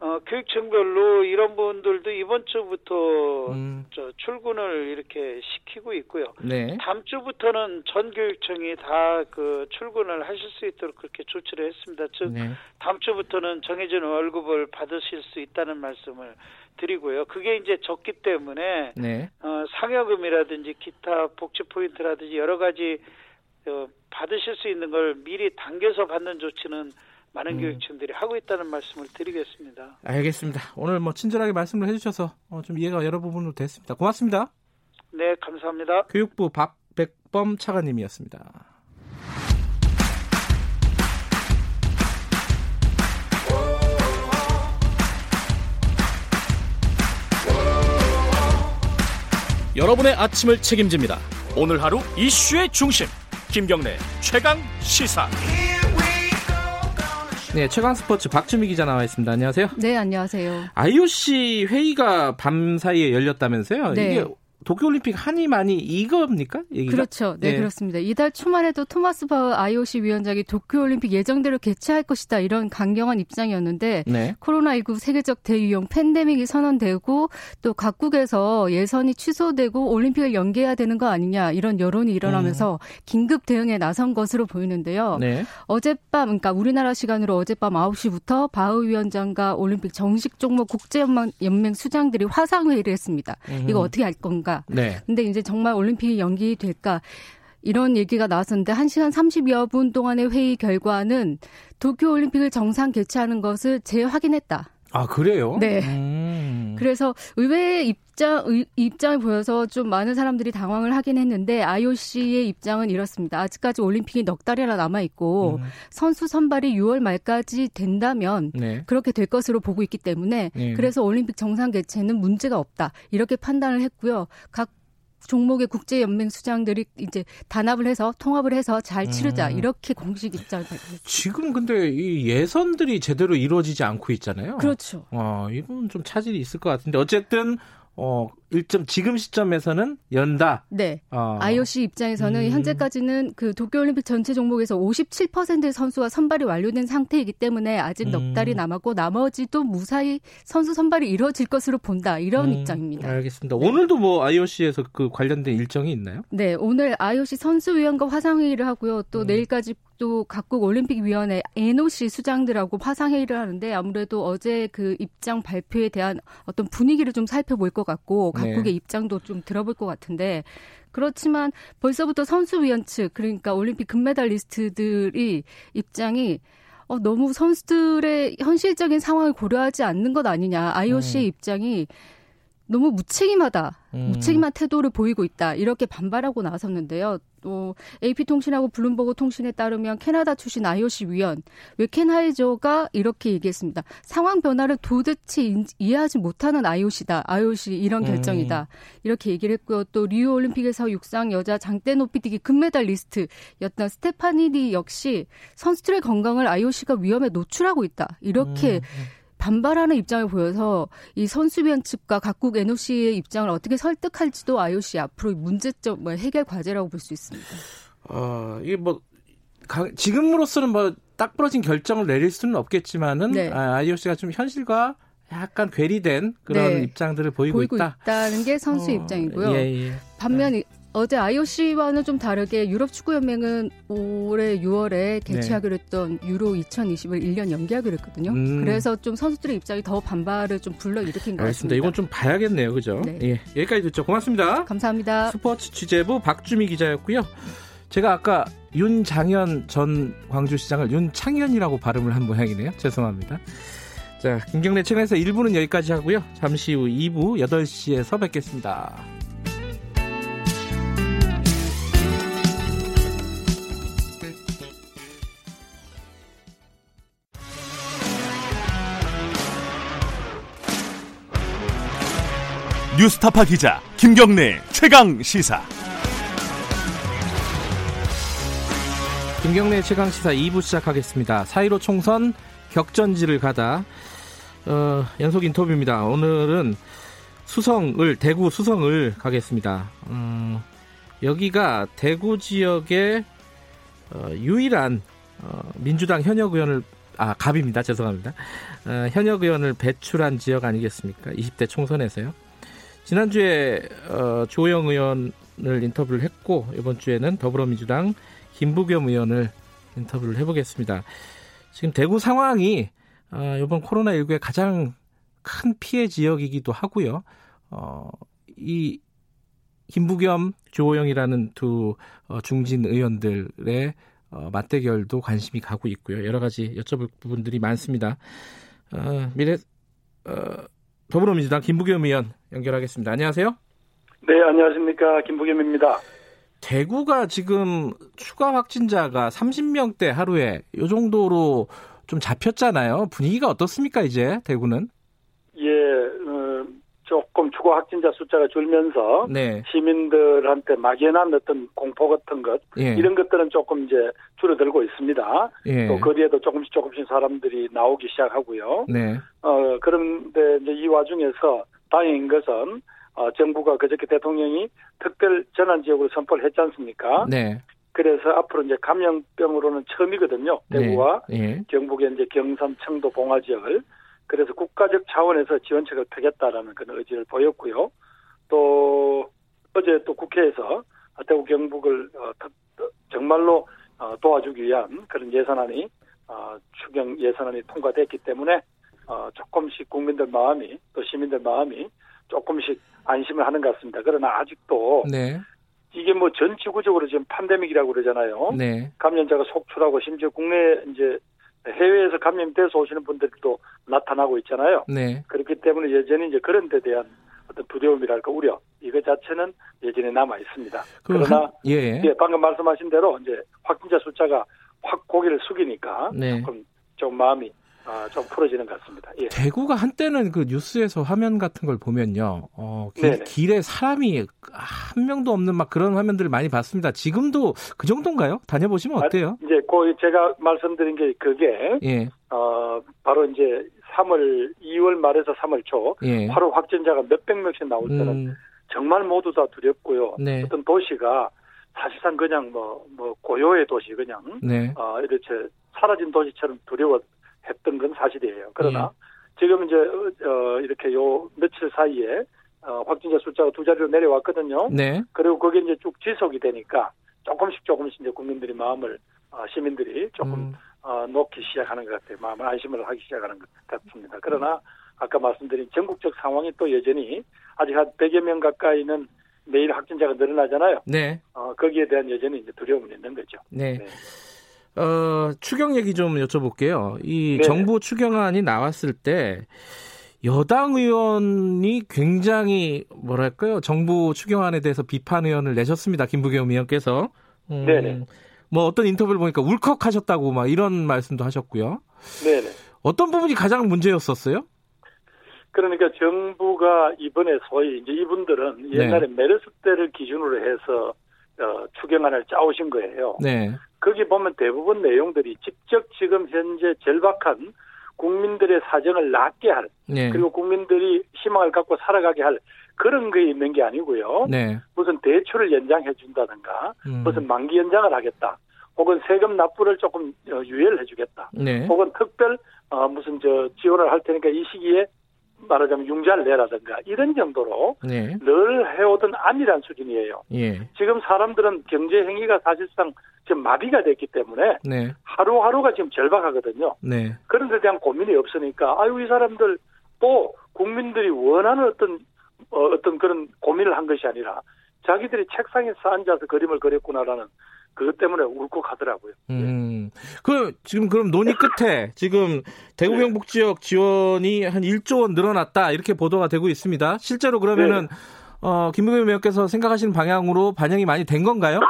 어, 교육청별로 이런 분들도 이번 주부터 음. 저 출근을 이렇게 시키고 있고요. 네. 다음 주부터는 전 교육청이 다 그 출근을 하실 수 있도록 그렇게 조치를 했습니다. 즉 네. 다음 주부터는 정해진 월급을 받으실 수 있다는 말씀을 드리고요. 그게 이제 적기 때문에 네. 어, 상여금이라든지 기타 복지 포인트라든지 여러 가지 어, 받으실 수 있는 걸 미리 당겨서 받는 조치는 많은 음. 교육청들이 하고 있다는 말씀을 드리겠습니다. 알겠습니다. 오늘 뭐 친절하게 말씀을 해주셔서 어, 좀 이해가 여러 부분으로 됐습니다. 고맙습니다. 네, 감사합니다. 교육부 박백범 차관님이었습니다. 여러분의 아침을 책임집니다. 오늘 하루 이슈의 중심 김경래 최강 시사. 네, 최강 스포츠 박주미 기자 나와 있습니다. 안녕하세요. 네, 안녕하세요. IOC 회의가 밤 사이에 열렸다면서요? 네. 이게 도쿄올림픽 한이 많이 이겁니까? 얘기가? 그렇죠. 네, 네, 그렇습니다. 이달 초만 해도 토마스 바흐 IOC 위원장이 도쿄올림픽 예정대로 개최할 것이다 이런 강경한 입장이었는데 네. 코로나19 세계적 대유형 팬데믹이 선언되고 또 각국에서 예선이 취소되고 올림픽을 연기해야 되는 거 아니냐 이런 여론이 일어나면서 음. 긴급 대응에 나선 것으로 보이는데요. 네. 어젯밤 그러니까 우리나라 시간으로 어젯밤 9시부터 바흐 위원장과 올림픽 정식 종목 국제연맹 수장들이 화상회의를 했습니다. 음. 이거 어떻게 할 건가? 될까? 네. 근데 이제 정말 올림픽이 연기될까? 이런 얘기가 나왔었는데 1시간 30여 분 동안의 회의 결과는 도쿄 올림픽을 정상 개최하는 것을 재확인했다. 아, 그래요? 네. 음. 그래서 의외의 입장, 입장을 보여서 좀 많은 사람들이 당황을 하긴 했는데 IOC의 입장은 이렇습니다. 아직까지 올림픽이 넉 달이나 남아 있고 음. 선수 선발이 6월 말까지 된다면 네. 그렇게 될 것으로 보고 있기 때문에 네. 그래서 올림픽 정상 개최는 문제가 없다. 이렇게 판단을 했고요. 각 종목의 국제 연맹 수장들이 이제 단합을 해서 통합을 해서 잘 치르자 음. 이렇게 공식 입장을 밝혔습니다. 지금 근데 이 예선들이 제대로 이루어지지 않고 있잖아요. 그렇죠. 어, 이건 좀 차질이 있을 것 같은데 어쨌든 어, 일점 지금 시점에서는 연다. 네. 어. IOC 입장에서는 음. 현재까지는 그 도쿄올림픽 전체 종목에서 57%의 선수가 선발이 완료된 상태이기 때문에 아직 넉 음. 달이 남았고 나머지도 무사히 선수 선발이 이루어질 것으로 본다. 이런 음. 입장입니다. 알겠습니다. 네. 오늘도 뭐 IOC에서 그 관련된 일정이 있나요? 네, 오늘 IOC 선수위원과 화상회의를 하고요. 또 음. 내일까지 또 각국 올림픽위원회 NOC 수장들하고 화상회의를 하는데 아무래도 어제 그 입장 발표에 대한 어떤 분위기를 좀 살펴볼 것 같고 네. 각국의 네. 입장도 좀 들어볼 것 같은데 그렇지만 벌써부터 선수위원 측 그러니까 올림픽 금메달리스트들이 입장이 어, 너무 선수들의 현실적인 상황을 고려하지 않는 것 아니냐 IOC의 음. 입장이 너무 무책임하다. 음. 무책임한 태도를 보이고 있다. 이렇게 반발하고 나섰는데요. 또 AP통신하고 블룸버그 통신에 따르면 캐나다 출신 IOC 위원 웨켄하이저가 이렇게 얘기했습니다. 상황 변화를 도대체 이해하지 못하는 IOC다. IOC 이런 음. 결정이다. 음. 이렇게 얘기를 했고요. 또 리우 올림픽에서 육상 여자 장대 높이뛰기 금메달리스트였던 스테파니디 역시 선수들의 건강을 IOC가 위험에 노출하고 있다. 이렇게 음. 반발하는 입장을 보여서 이 선수위원 측과 각국 NOC의 입장을 어떻게 설득할지도 IOC 앞으로 문제점 뭐 해결 과제라고 볼 수 있습니다. 어, 이게 뭐 지금으로서는 뭐 딱 부러진 결정을 내릴 수는 없겠지만은 네. 아, IOC가 좀 현실과 약간 괴리된 그런 네. 입장들을 보이고, 보이고 있다. 있다는 게 선수 어, 입장이고요. 예, 예. 반면 네. 어제 IOC와는 좀 다르게 유럽 축구 연맹은 올해 6월에 개최하기로 했던 유로 2020을 1년 연기하기로 했거든요. 음. 그래서 좀 선수들의 입장이 더 반발을 좀 불러 일으킨 것 같습니다. 이건 좀 봐야겠네요. 그죠? 네. 예, 여기까지 듣죠. 고맙습니다. 감사합니다. 스포츠 취재부 박주미 기자였고요. 제가 아까 윤장현 전 광주시장을 윤창현이라고 발음을 한 모양이네요. 죄송합니다. 자, 김경래 채널에서 1부는 여기까지 하고요. 잠시 후 2부 8시에서 뵙겠습니다. 뉴스타파 기자 김경래 최강 시사. 김경래 최강 시사 2부 시작하겠습니다. 4.15 총선 격전지를 가다 어, 연속 인터뷰입니다. 오늘은 수성을 대구 수성을 가겠습니다. 음, 여기가 대구 지역의 어, 유일한 어, 민주당 현역 의원을 아 갑입니다. 죄송합니다. 어, 현역 의원을 배출한 지역 아니겠습니까? 20대 총선에서요. 지난주에 어, 조영 의원을 인터뷰를 했고 이번 주에는 더불어민주당 김부겸 의원을 인터뷰를 해보겠습니다. 지금 대구 상황이 어, 이번 코로나19의 가장 큰 피해 지역이기도 하고요. 어, 이 김부겸, 조호영이라는 두 어, 중진 의원들의 어, 맞대결도 관심이 가고 있고요. 여러 가지 여쭤볼 부분들이 많습니다. 어, 미래 어, 더불어민주당 김부겸 의원 연결하겠습니다. 안녕하세요. 네, 안녕하십니까. 김부겸입니다. 대구가 지금 추가 확진자가 30명대 하루에 이 정도로 좀 잡혔잖아요. 분위기가 어떻습니까, 이제 대구는? 예, 어, 조금 추가 확진자 숫자가 줄면서 네. 시민들한테 막연한 어떤 공포 같은 것 예. 이런 것들은 조금 이제 줄어들고 있습니다. 예. 또 거리에도 조금씩 조금씩 사람들이 나오기 시작하고요. 네. 어 그런데 이제 이 와중에서 다행인 것은 어, 정부가 그저께 대통령이 특별 전환 지역으로 선포를 했지 않습니까? 네. 그래서 앞으로 이제 감염병으로는 처음이거든요. 네. 대구와 네. 경북의 이제 경산, 청도, 봉화 지역을 그래서 국가적 차원에서 지원책을 펴겠다라는 그런 의지를 보였고요. 또 어제 또 국회에서 대구 경북을 어, 정말로 어, 도와주기 위한 그런 예산안이 어, 추경 예산안이 통과됐기 때문에 조금씩 국민들 마음이 또 시민들 마음이 조금씩 안심을 하는 것 같습니다. 그러나 아직도 네. 이게 뭐 전 지구적으로 지금 판데믹이라고 그러잖아요. 네. 감염자가 속출하고 심지어 국내 이제 해외에서 감염돼서 오시는 분들도 나타나고 있잖아요. 네. 그렇기 때문에 여전히 이제 그런 데 대한 어떤 두려움이랄까 우려 이거 자체는 여전히 남아 있습니다. 그 그러나 한, 예. 예. 방금 말씀하신 대로 이제 확진자 숫자가 확 고개를 숙이니까 네. 조금 좀 마음이 어, 좀 풀어지는 것 같습니다. 예. 대구가 한때는 그 뉴스에서 화면 같은 걸 보면요, 어, 길, 길에 사람이 한 명도 없는 막 그런 화면들을 많이 봤습니다. 지금도 그 정도인가요? 다녀보시면 어때요? 아, 이제 그 제가 말씀드린 게 그게 예. 어 바로 이제 3월 2월 말에서 3월 초 예. 바로 확진자가 몇백 명씩 나올 때는 음. 정말 모두 다 두렵고요. 네. 어떤 도시가 사실상 그냥 뭐, 뭐, 고요의 도시, 그냥, 네. 어, 이렇게 사라진 도시처럼 두려워 했던 건 사실이에요. 그러나, 네. 지금 이제, 어, 이렇게 요 며칠 사이에, 어, 확진자 숫자가 두 자리로 내려왔거든요. 네. 그리고 그게 이제 쭉 지속이 되니까 조금씩 조금씩 이제 국민들이 마음을, 어, 시민들이 조금, 음. 어, 놓기 시작하는 것 같아요. 마음을 안심을 하기 시작하는 것 같습니다. 그러나, 아까 말씀드린 전국적 상황이 또 여전히 아직 한 100여 명 가까이는 매일 확진자가 늘어나잖아요. 네. 어, 거기에 대한 여전히 이제 두려움이 있는 거죠. 네. 네. 어, 추경 얘기 좀 여쭤볼게요. 이 네. 정부 추경안이 나왔을 때 여당 의원이 굉장히 뭐랄까요? 정부 추경안에 대해서 비판 의원을 내셨습니다. 김부겸 의원께서. 음, 네네. 뭐 어떤 인터뷰를 보니까 울컥하셨다고 막 이런 말씀도 하셨고요. 네네. 어떤 부분이 가장 문제였었어요? 그러니까 정부가 이번에 소위 이제 이분들은 네. 옛날에 메르스 때를 기준으로 해서 어, 추경안을 짜오신 거예요. 네. 거기 보면 대부분 내용들이 직접 지금 현재 절박한 국민들의 사정을 낫게 할 네. 그리고 국민들이 희망을 갖고 살아가게 할 그런 게 있는 게 아니고요. 네. 무슨 대출을 연장해 준다든가 음. 무슨 만기 연장을 하겠다. 혹은 세금 납부를 조금 어, 유예를 해주겠다. 네. 혹은 특별 어, 무슨 저 지원을 할 테니까 이 시기에 말하자면 융자를 내라든가 이런 정도로 네. 늘 해오던 안일한 수준이에요. 예. 지금 사람들은 경제 행위가 사실상 지금 마비가 됐기 때문에 네. 하루하루가 지금 절박하거든요. 네. 그런 데 대한 고민이 없으니까 아유 이 사람들 또 국민들이 원하는 어떤 어, 어떤 그런 고민을 한 것이 아니라 자기들이 책상에 앉아서 그림을 그렸구나라는 그것 때문에 울컥하더라고요. 음. 그 지금 그럼 논의 끝에 지금 대구 경북 지역 지원이 한 1조 원 늘어났다 이렇게 보도가 되고 있습니다. 실제로 그러면은 네. 어, 김부겸 의원께서 생각하시는 방향으로 반영이 많이 된 건가요?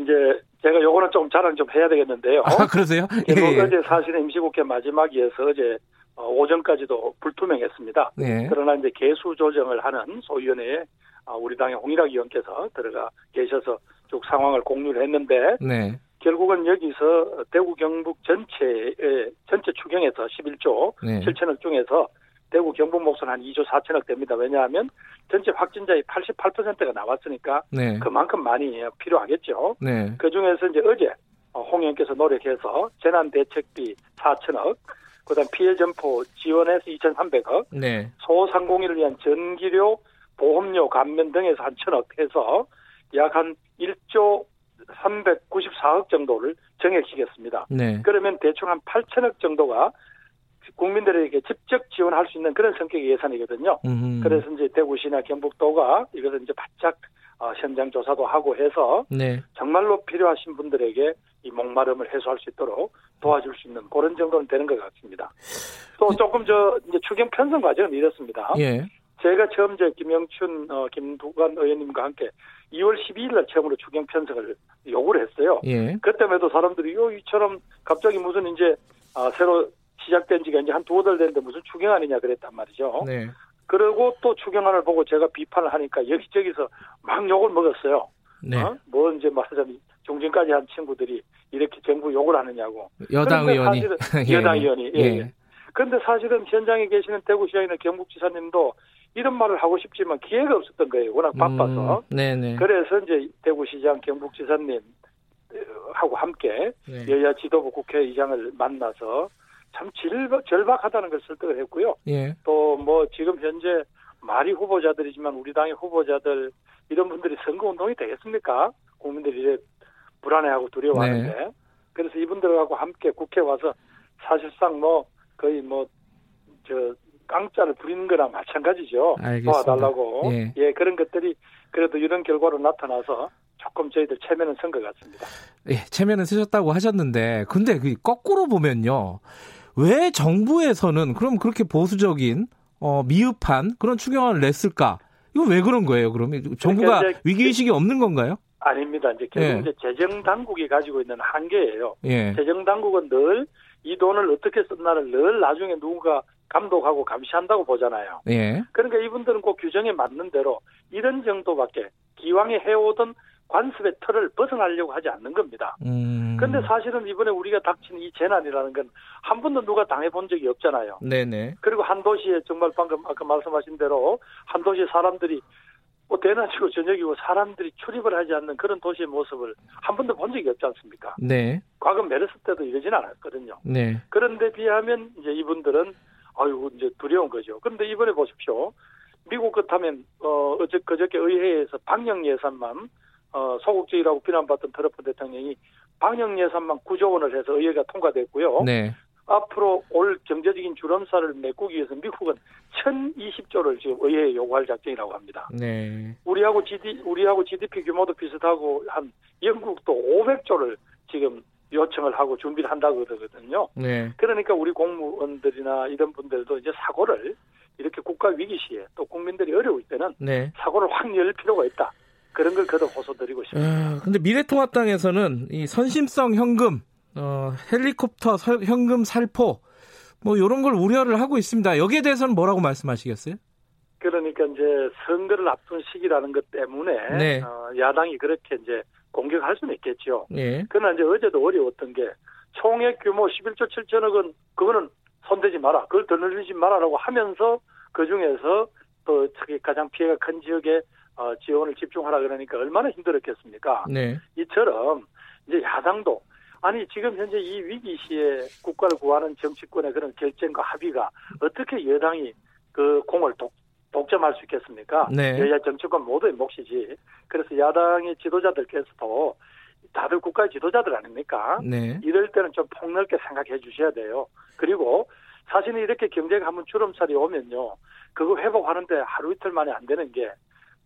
이제 제가 요거는 좀 자랑 좀 해야 되겠는데요. 아, 그러세요? 예, 예. 어제 사실은 임시국회 마지막이어서 어제 어, 오전까지도 불투명했습니다. 네. 그러나 이제 개수 조정을 하는 소위원회에 아, 우리 당의 홍일학 의원께서 들어가 계셔서 쭉 상황을 공유를 했는데 네. 결국은 여기서 대구 경북 전체의 전체 추경에서 11조 네. 7천억 중에서 대구 경북 몫은 한 2조 4천억 됩니다. 왜냐하면 전체 확진자의 88%가 나왔으니까 네. 그만큼 많이 필요하겠죠. 네. 그 중에서 이제 어제 홍 의원께서 노력해서 재난 대책비 4천억, 그다음 피해 점포 지원해서 2,300억, 네. 소상공인을 위한 전기료 보험료 감면 등에서 한 천억 해서 약 한 1조 394억 정도를 정액시켰습니다. 네. 그러면 대충 한 8천억 정도가 국민들에게 직접 지원할 수 있는 그런 성격의 예산이거든요. 음흠. 그래서 이제 대구시나 경북도가 이것을 이제 바짝 어, 현장 조사도 하고 해서 네. 정말로 필요하신 분들에게 이 목마름을 해소할 수 있도록 도와줄 수 있는 그런 정도는 되는 것 같습니다. 또 네. 조금 저 이제 추경 편성 과정은 이렇습니다. 예. 제가 처음 제 김영춘, 어, 김두관 의원님과 함께 2월 12일 날 처음으로 추경 편성을 요구를 했어요. 예. 그때에도 사람들이 요 이처럼 갑자기 무슨 이제 아, 새로 시작된 지가 이제 한 두어 달 됐는데 무슨 추경안이냐 그랬단 말이죠. 네. 그리고 또 추경안을 보고 제가 비판을 하니까 여기저기서 막 욕을 먹었어요. 네. 어? 뭐 이제 말하자면 종진까지 한 친구들이 이렇게 정부 욕을 하느냐고. 여당 의원이. 예. 여당 의원이. 예. 예. 그런데 사실은 현장에 계시는 대구시장이나 경북지사님도 이런 말을 하고 싶지만 기회가 없었던 거예요. 워낙 바빠서. 음, 네네. 그래서 이제 대구시장 경북지사님 하고 함께 네. 여야 지도부 국회의장을 만나서 참 절박, 절박하다는 걸 설득을 했고요. 예. 또뭐 지금 현재 말이 후보자들이지만 우리 당의 후보자들 이런 분들이 선거운동이 되겠습니까? 국민들이 이제 불안해하고 두려워하는데 네. 그래서 이분들하고 함께 국회 와서 사실상 뭐 거의 뭐 저 깡짜를 부리는 거나 마찬가지죠. 알겠습니다. 도와달라고. 예. 예, 그런 것들이 그래도 이런 결과로 나타나서 조금 저희들 체면은 쓴 것 같습니다. 예, 체면은 쓰셨다고 하셨는데, 근데 그 거꾸로 보면요. 왜 정부에서는 그럼 그렇게 보수적인, 어, 미흡한 그런 추경안을 냈을까? 이건 왜 그런 거예요, 그러면? 정부가 그러니까 위기의식이 없는 건가요? 아닙니다. 이제 결국 예. 이제 재정 당국이 가지고 있는 한계예요. 예. 재정 당국은 늘 이 돈을 어떻게 썼나를 늘 나중에 누군가 감독하고 감시한다고 보잖아요. 예. 그러니까 이분들은 꼭 규정에 맞는 대로 이런 정도밖에 기왕에 해오던 관습의 틀을 벗어나려고 하지 않는 겁니다. 음. 그런데 사실은 이번에 우리가 닥친 이 재난이라는 건 한 번도 누가 당해본 적이 없잖아요. 네네. 그리고 한 도시에 정말 방금 아까 말씀하신 대로 한 도시 사람들이 뭐 대낮이고 저녁이고 사람들이 출입을 하지 않는 그런 도시의 모습을 한 번도 본 적이 없지 않습니까? 네. 과거 메르스 때도 이러진 않았거든요. 네. 그런데 비하면 이제 이분들은 아유 이제 두려운 거죠. 그런데 이번에 보십시오. 미국 같으면 어 어제 그저께 의회에서 방역 예산만 어, 소극적이라고 비난받던 트럼프 대통령이 방역 예산만 9조 원을 해서 의회가 통과됐고요. 네. 앞으로 올 경제적인 주름살을 메꾸기 위해서 미국은 1,020조를 지금 의회에 요구할 작정이라고 합니다. 네. 우리하고 GD 우리하고 GDP 규모도 비슷하고 한 영국도 500조를 지금 요청을 하고 준비를 한다고 그러거든요. 네. 그러니까 우리 공무원들이나 이런 분들도 이제 사고를 이렇게 국가 위기 시에 또 국민들이 어려울 때는 네. 사고를 확 열 필요가 있다. 그런 걸 거듭 호소드리고 싶습니다. 아, 근데 미래통합당에서는 이 선심성 현금, 어, 헬리콥터 설, 현금 살포, 뭐 이런 걸 우려를 하고 있습니다. 여기에 대해서는 뭐라고 말씀하시겠어요? 그러니까 이제 선거를 앞둔 시기라는 것 때문에 네. 어, 야당이 그렇게 이제 공격할 수는 있겠죠. 네. 그러나 이제 어제도 어려웠던 게 총액 규모 11조 7천억 원 그거는 손대지 마라. 그걸 더 늘리지 마라라고 하면서 그 중에서 또 가장 피해가 큰 지역에 어, 지원을 집중하라 그러니까 얼마나 힘들었겠습니까? 네. 이처럼 이제 야당도 아니 지금 현재 이 위기 시에 국가를 구하는 정치권의 그런 결정과 합의가 어떻게 여당이 그 공을 독, 독점할 수 있겠습니까? 네. 여야 정치권 모두의 몫이지. 그래서 야당의 지도자들께서도 다들 국가의 지도자들 아닙니까? 네. 이럴 때는 좀 폭넓게 생각해 주셔야 돼요. 그리고 사실은 이렇게 경제가 한번 주름살이 오면요. 그거 회복하는데 하루 이틀 만에 안 되는 게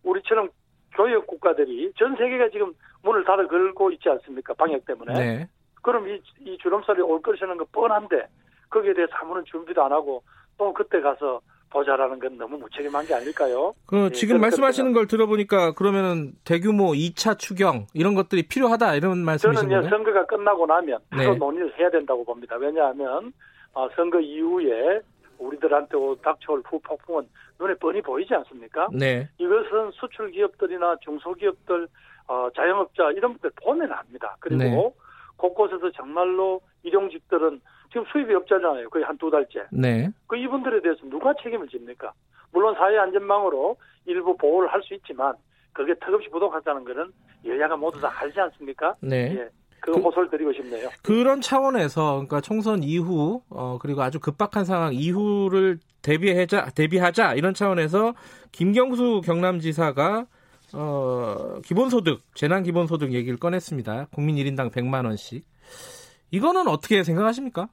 우리처럼 교역 국가들이 전 세계가 지금 문을 닫아 걸고 있지 않습니까? 방역 때문에. 네. 그럼 이, 이 주름살이 올 것이라는 건 뻔한데 거기에 대해서 아무런 준비도 안 하고 또 그때 가서 보자라는 건 너무 무책임한 게 아닐까요? 그 예, 지금 말씀하시는 걸 들어보니까 그러면은 대규모 2차 추경 이런 것들이 필요하다 이런 말씀이신 거예요? 저는 선거가 끝나고 나면 바로 네. 논의를 해야 된다고 봅니다. 왜냐하면 어, 선거 이후에 우리들한테 닥쳐올 후폭풍은 눈에 뻔히 보이지 않습니까? 네. 이것은 수출 기업들이나 중소기업들, 어, 자영업자 이런 분들 보면 압니다. 그리고 네. 곳곳에서 정말로 일용직들은 지금 수입이 없잖아요. 거의 한 두 달째. 네. 그 이분들에 대해서 누가 책임을 집니까? 물론 사회 안전망으로 일부 보호를 할 수 있지만 그게 턱없이 부족하다는 것은 여야가 모두 다 알지 않습니까? 네. 예. 그 호소를 드리고 싶네요. 그런 차원에서 그러니까 총선 이후 어 그리고 아주 급박한 상황 이후를 대비하자 대비하자 이런 차원에서 김경수 경남지사가 어 기본소득 재난 기본소득 얘기를 꺼냈습니다. 국민 1인당 100만 원씩. 이거는 어떻게 생각하십니까?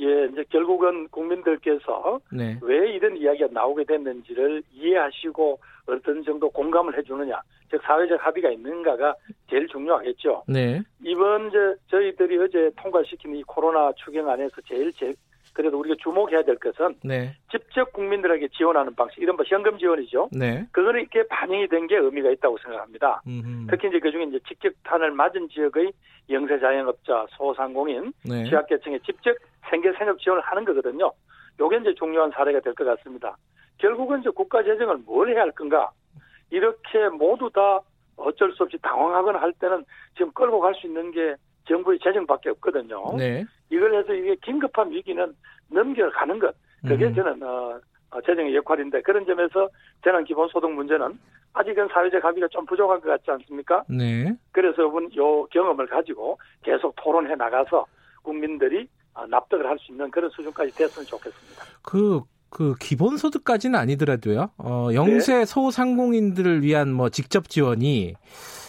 예, 이제 결국은 국민들께서 네. 왜 이런 이야기가 나오게 됐는지를 이해하시고 어떤 정도 공감을 해주느냐, 즉 사회적 합의가 있는가가 제일 중요하겠죠. 네. 이번 저 저희들이 어제 통과시킨 이 코로나 추경 안에서 제일 제, 그래도 우리가 주목해야 될 것은 네. 직접 국민들에게 지원하는 방식, 이런 뭐 현금 지원이죠. 네. 그거는 이렇게 반영이 된 게 의미가 있다고 생각합니다. 음흠. 특히 이제 그중에 이제 직격탄을 맞은 지역의 영세 자영업자, 소상공인, 네. 취약계층에 직접 생계 생업 지원을 하는 거거든요. 요게 이제 중요한 사례가 될 것 같습니다. 결국은 이제 국가 재정을 뭘 해야 할 건가? 이렇게 모두 다 어쩔 수 없이 당황하거나 할 때는 지금 끌고 갈 수 있는 게 정부의 재정밖에 없거든요. 네. 이걸 해서 이게 긴급한 위기는 넘겨가는 것. 그게 음. 저는 어, 어, 재정의 역할인데 그런 점에서 재난 기본소득 문제는 아직은 사회적 합의가 좀 부족한 것 같지 않습니까? 네. 그래서 이번 요 경험을 가지고 계속 토론해 나가서 국민들이 어, 납득을 할 수 있는 그런 수준까지 됐으면 좋겠습니다. 그, 그 기본소득까지는 아니더라도요. 어, 영세 네. 소상공인들을 위한 뭐 직접 지원이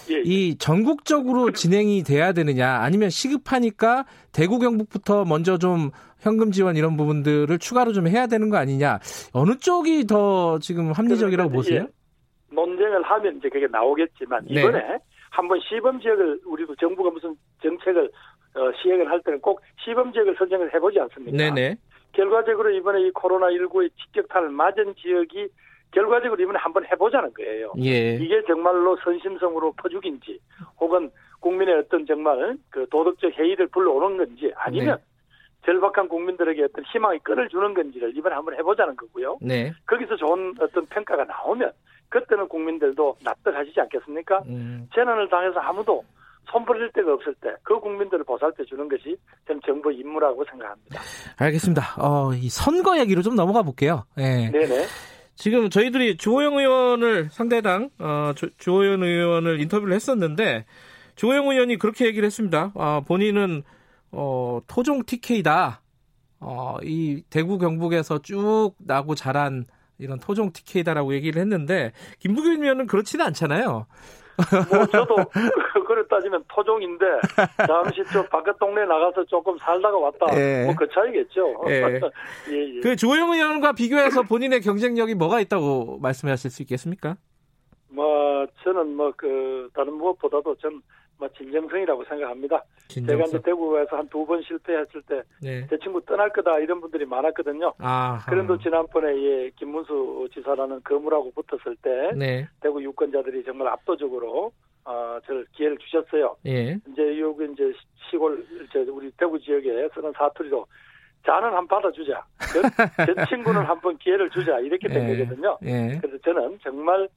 예, 예. 이 전국적으로 진행이 돼야 되느냐 아니면 시급하니까 대구 경북부터 먼저 좀 현금 지원 이런 부분들을 추가로 좀 해야 되는 거 아니냐 어느 쪽이 더 지금 합리적이라고 보세요? 예. 논쟁을 하면 이제 그게 나오겠지만 네. 이번에 네. 한번 시범 지역을 우리도 정부가 무슨 정책을 어, 시행을 할 때는 꼭 시범 지역을 선정을 해보지 않습니까? 네네. 결과적으로 이번에 이 코로나 19의 직격탄을 맞은 지역이 결과적으로 이번에 한번 해보자는 거예요. 예. 이게 정말로 선심성으로 퍼주긴지 혹은 국민의 어떤 정말 그 도덕적 회의를 불러오는 건지 아니면 네. 절박한 국민들에게 어떤 희망의 끈을 주는 건지를 이번에 한번 해보자는 거고요. 네. 거기서 좋은 어떤 평가가 나오면 그때는 국민들도 납득하시지 않겠습니까? 음. 재난을 당해서 아무도 손버릴 데가 없을 때 그 국민들을 보살펴 주는 것이 저는 정부 임무라고 생각합니다. 알겠습니다. 어, 이 선거 얘기로 좀 넘어가 볼게요. 네. 네네. 지금 저희들이 주호영 의원을 상대당 어, 조, 주호영 의원을 인터뷰를 했었는데 주호영 의원이 그렇게 얘기를 했습니다. 아, 본인은 어, 토종 TK다. 어, 이 대구 경북에서 쭉 나고 자란 이런 토종 TK다라고 얘기를 했는데 김부겸 의원은 그렇지는 않잖아요. 뭐 저도 그걸 따지면 토종인데 잠시 저 바깥 동네 나가서 조금 살다가 왔다. 예. 뭐그 차이겠죠. 예. 예, 예. 그 조영 의원과 비교해서 본인의 경쟁력이 뭐가 있다고 말씀하실 수 있겠습니까? 뭐 저는 뭐 그 다른 무엇보다도 전 뭐 진정성이라고 생각합니다. 진정성. 제가 이제 대구에서 한 두 번 실패했을 때제 네. 친구 떠날 거다 이런 분들이 많았거든요. 아하. 그런데 지난번에 예, 김문수 지사라는 거물하고 붙었을 때 네. 대구 유권자들이 정말 압도적으로 어, 저를 기회를 주셨어요. 예. 이제 여기 이제 시골 이제 우리 대구 지역에 쓰는 사투리로 자는 한번 받아주자. 제, 제 친구는 한 번 기회를 주자 이렇게 된 예. 거거든요. 예. 그래서 저는 정말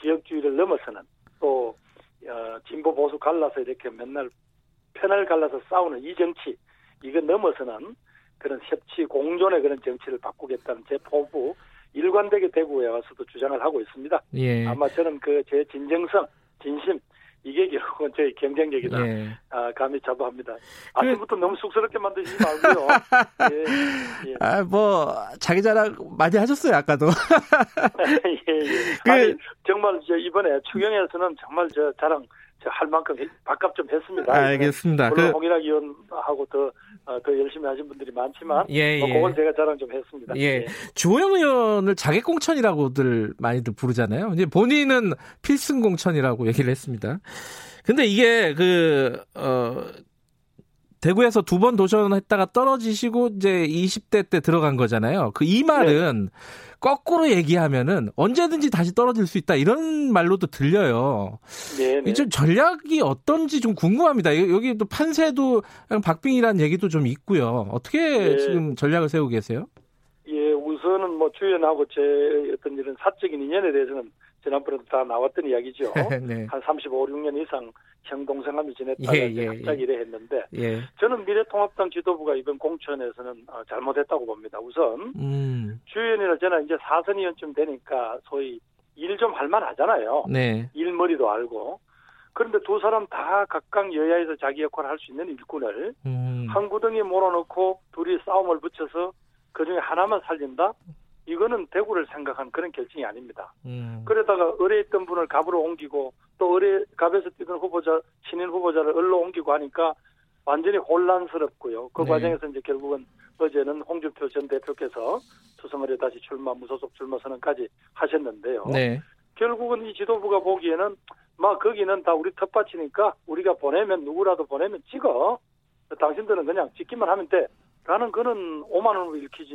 지역주의를 넘어서는 또 어, 진보 보수 갈라서 이렇게 맨날 편을 갈라서 싸우는 이 정치 이거 넘어서는 그런 협치 공존의 그런 정치를 바꾸겠다는 제 포부 일관되게 대구에 와서도 주장을 하고 있습니다. 예. 아마 저는 그 제 진정성, 진심 이게 결국은 저희 경쟁력이다. 예. 아, 감히 자부합니다. 아침부터 그... 너무 쑥스럽게 만드시지 말고요. 예, 예. 아, 뭐, 자기 자랑 많이 하셨어요, 아까도. 예, 예. 그... 아니, 정말 저 이번에 추경에서는 정말 저 자랑 할 만큼 밥값 좀 했습니다. 알겠습니다. 물론 그... 홍일학 의원하고 더, 어, 더 열심히 하신 분들이 많지만, 예, 뭐 예. 그건 제가 자랑 좀 했습니다. 예. 예. 주호영 의원을 자객공천이라고들 많이들 부르잖아요. 이제 본인은 필승공천이라고 얘기를 했습니다. 근데 이게 그, 어, 대구에서 두 번 도전했다가 떨어지시고 이제 20대 때 들어간 거잖아요. 그 이 말은 네. 거꾸로 얘기하면은 언제든지 다시 떨어질 수 있다 이런 말로도 들려요. 네. 네. 좀 전략이 어떤지 좀 궁금합니다. 여기 또 판세도 박빙이라는 얘기도 좀 있고요. 어떻게 네. 지금 전략을 세우고 계세요? 예, 우선은 뭐 주연하고 제 어떤 이런 사적인 인연에 대해서는 지난번에도 다 나왔던 이야기죠. 네. 한 35, 6년 이상 형 동생하며 지냈다가 예, 예, 갑자기 예. 이래 했는데 예. 저는 미래통합당 지도부가 이번 공천에서는 어, 잘못했다고 봅니다. 우선 음. 주연이나 저는 이제 사선 의원쯤 되니까 소위 일 좀 할만하잖아요. 네. 일머리도 알고. 그런데 두 사람 다 각각 여야에서 자기 역할을 할 수 있는 일꾼을 음. 한 구덩이에 몰아넣고 둘이 싸움을 붙여서 그중에 하나만 살린다? 이거는 대구를 생각한 그런 결정이 아닙니다. 음. 그러다가 의뢰 있던 분을 갑으로 옮기고 또 의뢰 갑에서 뛰던 후보자 신인 후보자를 을로 옮기고 하니까 완전히 혼란스럽고요. 그 네. 과정에서 이제 결국은 어제는 홍준표 전 대표께서 수성을에 다시 출마 무소속 출마 선언까지 하셨는데요. 네. 결국은 이 지도부가 보기에는 막 거기는 다 우리 텃밭이니까 우리가 보내면 누구라도 보내면 찍어. 당신들은 그냥 찍기만 하면 돼. 나는 그는 5만 원으로 읽히지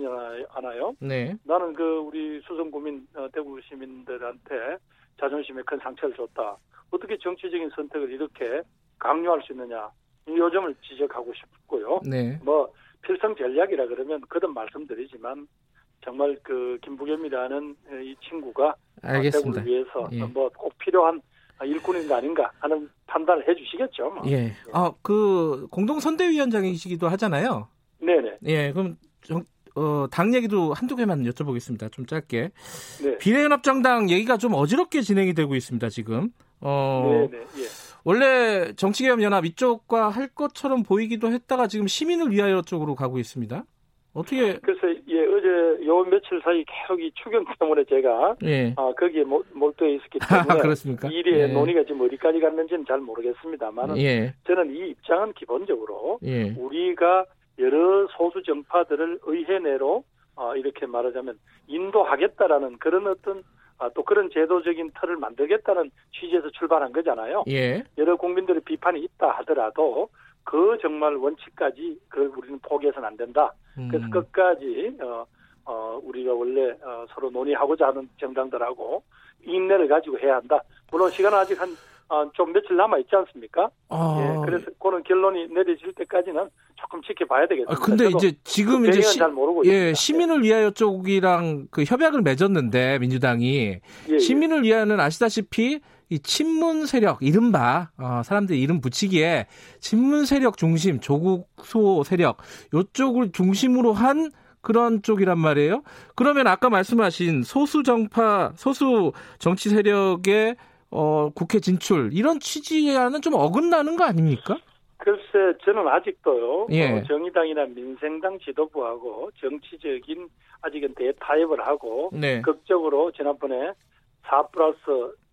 않아요. 네. 나는 그 우리 수성구민 어, 대구 시민들한테 자존심에 큰 상처를 줬다. 어떻게 정치적인 선택을 이렇게 강요할 수 있느냐. 이 요점을 지적하고 싶고요. 네. 뭐 필성 전략이라 그러면 거듭 말씀드리지만 정말 그 김부겸이라는 이 친구가 알겠습니다. 대구를 위해서 예. 뭐꼭 필요한 일꾼인 거 아닌가 하는 판단을 해주시겠죠. 뭐. 예. 아그 공동 선대위원장이시기도 하잖아요. 네네. 예, 그럼 정, 어, 당 얘기도 한두 개만 여쭤보겠습니다. 좀 짧게. 네. 비례연합정당 얘기가 좀 어지럽게 진행이 되고 있습니다, 지금. 어, 네네. 예. 원래 정치개혁연합 이쪽과 할 것처럼 보이기도 했다가 지금 시민을 위하여 쪽으로 가고 있습니다. 어떻게? 그래서 예 어제 요 며칠 사이 계속 이 추경 때문에 제가 예. 아 거기에 몰두해 있었기 때문에 그렇습니까? 일의 예. 논의가 지금 어디까지 갔는지는 잘 모르겠습니다만 예. 저는 이 입장은 기본적으로 예. 우리가 여러 소수 정파들을 의회 내로 어, 이렇게 말하자면 인도하겠다라는 그런 어떤 아, 또 그런 제도적인 틀을 만들겠다는 취지에서 출발한 거잖아요. 예. 여러 국민들의 비판이 있다 하더라도 그 정말 원칙까지 그 우리는 포기해서는 안 된다. 음. 그래서 끝까지 어, 어, 우리가 원래 어, 서로 논의하고자 하는 정당들하고 인내를 가지고 해야 한다. 물론 시간은 아직 한 어, 좀 며칠 남아 있지 않습니까? 아... 예, 그래서 그런 결론이 내려질 때까지는 조금 지켜봐야 되겠습니다. 아, 근데 이제 지금 그 이제 시, 예, 시민을 위하여 쪽이랑 그 협약을 맺었는데 민주당이 예, 예. 시민을 위하여는 아시다시피 이 친문 세력 이른바 어, 사람들이 이름 붙이기에 친문 세력 중심 조국소 세력 요쪽을 중심으로 한 그런 쪽이란 말이에요. 그러면 아까 말씀하신 소수 정파 소수 정치 세력의 어, 국회 진출 이런 취지와는 좀 어긋나는 거 아닙니까? 글쎄 저는 아직도요 예. 어, 정의당이나 민생당 지도부하고 정치적인 아직은 대타협을 하고 네. 극적으로 지난번에 4 플러스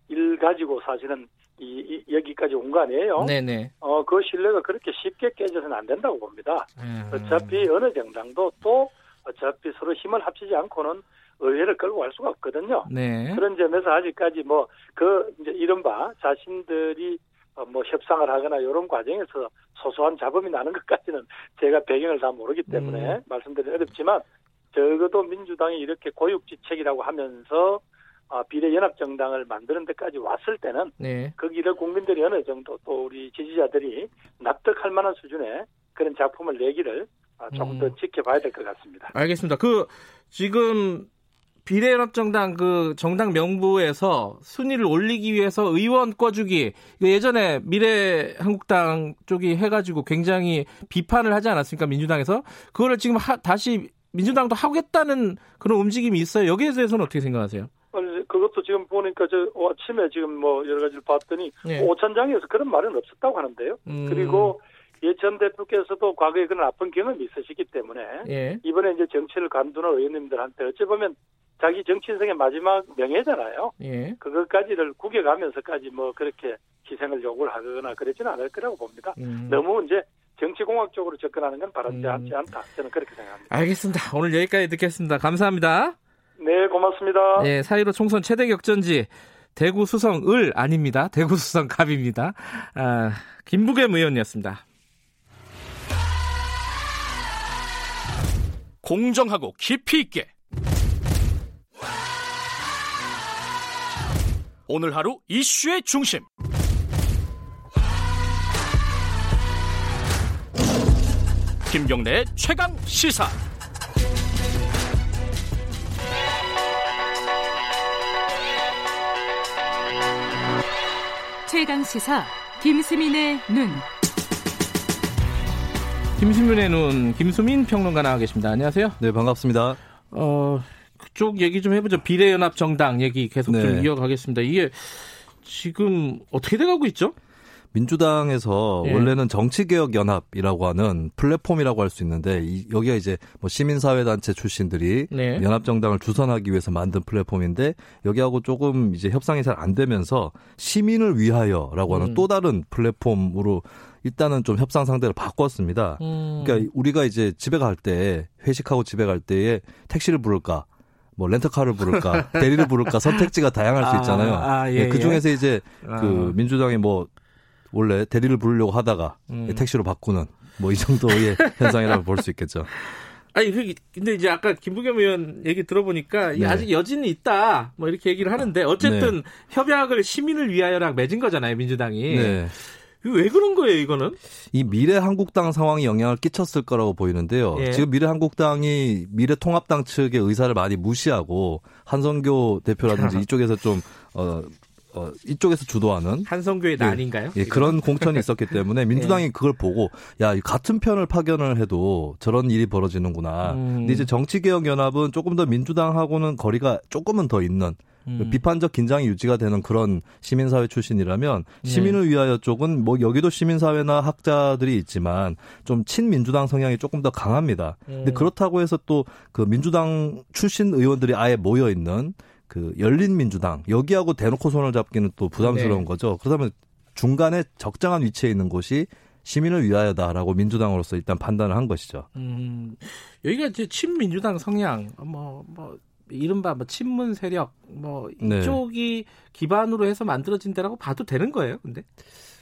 1 가지고 사실은 이, 이 여기까지 온 거 아니에요? 네네. 어, 그 신뢰가 그렇게 쉽게 깨져서는 안 된다고 봅니다. 음. 어차피 어느 정당도 또 어차피 서로 힘을 합치지 않고는 의회를 끌고 갈 수가 없거든요. 네. 그런 점에서 아직까지 뭐 그 이제 이른바 자신들이 어, 뭐 협상을 하거나 이런 과정에서 소소한 잡음이 나는 것까지는 제가 배경을 다 모르기 때문에 음. 말씀드리기 어렵지만 적어도 민주당이 이렇게 고육지책이라고 하면서 어, 비례연합정당을 만드는 데까지 왔을 때는 네. 거기를 국민들이 어느 정도 또 우리 지지자들이 납득할 만한 수준의 그런 작품을 내기를 어, 조금 음. 더 지켜봐야 될 것 같습니다. 알겠습니다. 그 지금 비례연합정당 그 정당 명부에서 순위를 올리기 위해서 의원 꿔주기 예전에 미래한국당 쪽이 해가지고 굉장히 비판을 하지 않았습니까 민주당에서 그거를 지금 하, 다시 민주당도 하겠다는 그런 움직임이 있어요. 여기에 대해서는 어떻게 생각하세요? 그것도 지금 보니까 저 아침에 지금 뭐 여러 가지를 봤더니 네. 오천장에서 그런 말은 없었다고 하는데요. 음. 그리고 예전 대표께서도 과거에 그런 아픈 경험이 있으시기 때문에 예. 이번에 이제 정치를 관두는 의원님들한테 어찌 보면 자기 정치 인생의 마지막 명예잖아요. 예. 그것까지를 구겨가면서까지 뭐 그렇게 희생을 요구를 하거나 그러지는 않을 거라고 봅니다. 음. 너무 이제 정치공학적으로 접근하는 건 바람지 음. 않다. 저는 그렇게 생각합니다. 알겠습니다. 오늘 여기까지 듣겠습니다. 감사합니다. 네, 고맙습니다. 네, 사이로 총선 최대 격전지 대구 수성 을 아닙니다. 대구 수성 갑입니다. 아, 김부겸 의원이었습니다. 공정하고 깊이 있게 오늘 하루 이슈의 중심. 김경래 최강 시사. 최강 시사 김수민의 눈. 김수민의 눈 김수민 평론가 나와 계십니다. 안녕하세요. 네 반갑습니다. 어 그쪽 얘기 좀 해보죠. 비례연합 정당 얘기 계속 네. 좀 이어가겠습니다. 이게 지금 어떻게 돼가고 있죠? 민주당에서 예. 원래는 정치개혁연합이라고 하는 플랫폼이라고 할 수 있는데 이, 여기가 이제 뭐 시민사회단체 출신들이 네. 연합정당을 주선하기 위해서 만든 플랫폼인데 여기하고 조금 이제 협상이 잘 안 되면서 시민을 위하여라고 하는 음. 또 다른 플랫폼으로 일단은 좀 협상 상대를 바꿨습니다. 음. 그러니까 우리가 이제 집에 갈 때 회식하고 집에 갈 때에 택시를 부를까 뭐 렌터카를 부를까 대리를 부를까 선택지가 다양할 수 아, 있잖아요. 아, 아, 예, 네, 그 중에서 예. 이제 아. 그 민주당이 뭐 원래 대리를 부르려고 하다가 음. 택시로 바꾸는 뭐 이 정도의 현상이라고 볼 수 있겠죠. 아니 그, 근데 이제 아까 김부겸 의원 얘기 들어보니까 네. 아직 여지는 있다 뭐 이렇게 얘기를 하는데 어쨌든 네. 협약을 시민을 위하여랑 맺은 거잖아요 민주당이. 네. 왜 그런 거예요, 이거는? 이 미래 한국당 상황이 영향을 끼쳤을 거라고 보이는데요. 예. 지금 미래 한국당이 미래 통합당 측의 의사를 많이 무시하고 한성교 대표라든지 이쪽에서 좀 어, 어, 이쪽에서 주도하는 한성교의 예, 난인가요? 예, 그런 공천이 있었기 때문에 민주당이 예. 그걸 보고 야 같은 편을 파견을 해도 저런 일이 벌어지는구나. 음. 근데 이제 정치개혁연합은 조금 더 민주당하고는 거리가 조금은 더 있는 음. 비판적 긴장이 유지가 되는 그런 시민사회 출신이라면 네. 시민을 위하여 쪽은 뭐 여기도 시민사회나 학자들이 있지만 좀 친민주당 성향이 조금 더 강합니다. 음. 근데 그렇다고 해서 또 그 민주당 출신 의원들이 아예 모여 있는 그 열린 민주당 여기하고 대놓고 손을 잡기는 또 부담스러운 네. 거죠. 그렇다면 중간에 적정한 위치에 있는 곳이 시민을 위하여다라고 민주당으로서 일단 판단을 한 것이죠. 음, 여기가 이제 친민주당 성향, 뭐, 뭐, 이른바 뭐 친문 세력 뭐 네. 이쪽이 네. 기반으로 해서 만들어진 데라고 봐도 되는 거예요. 근데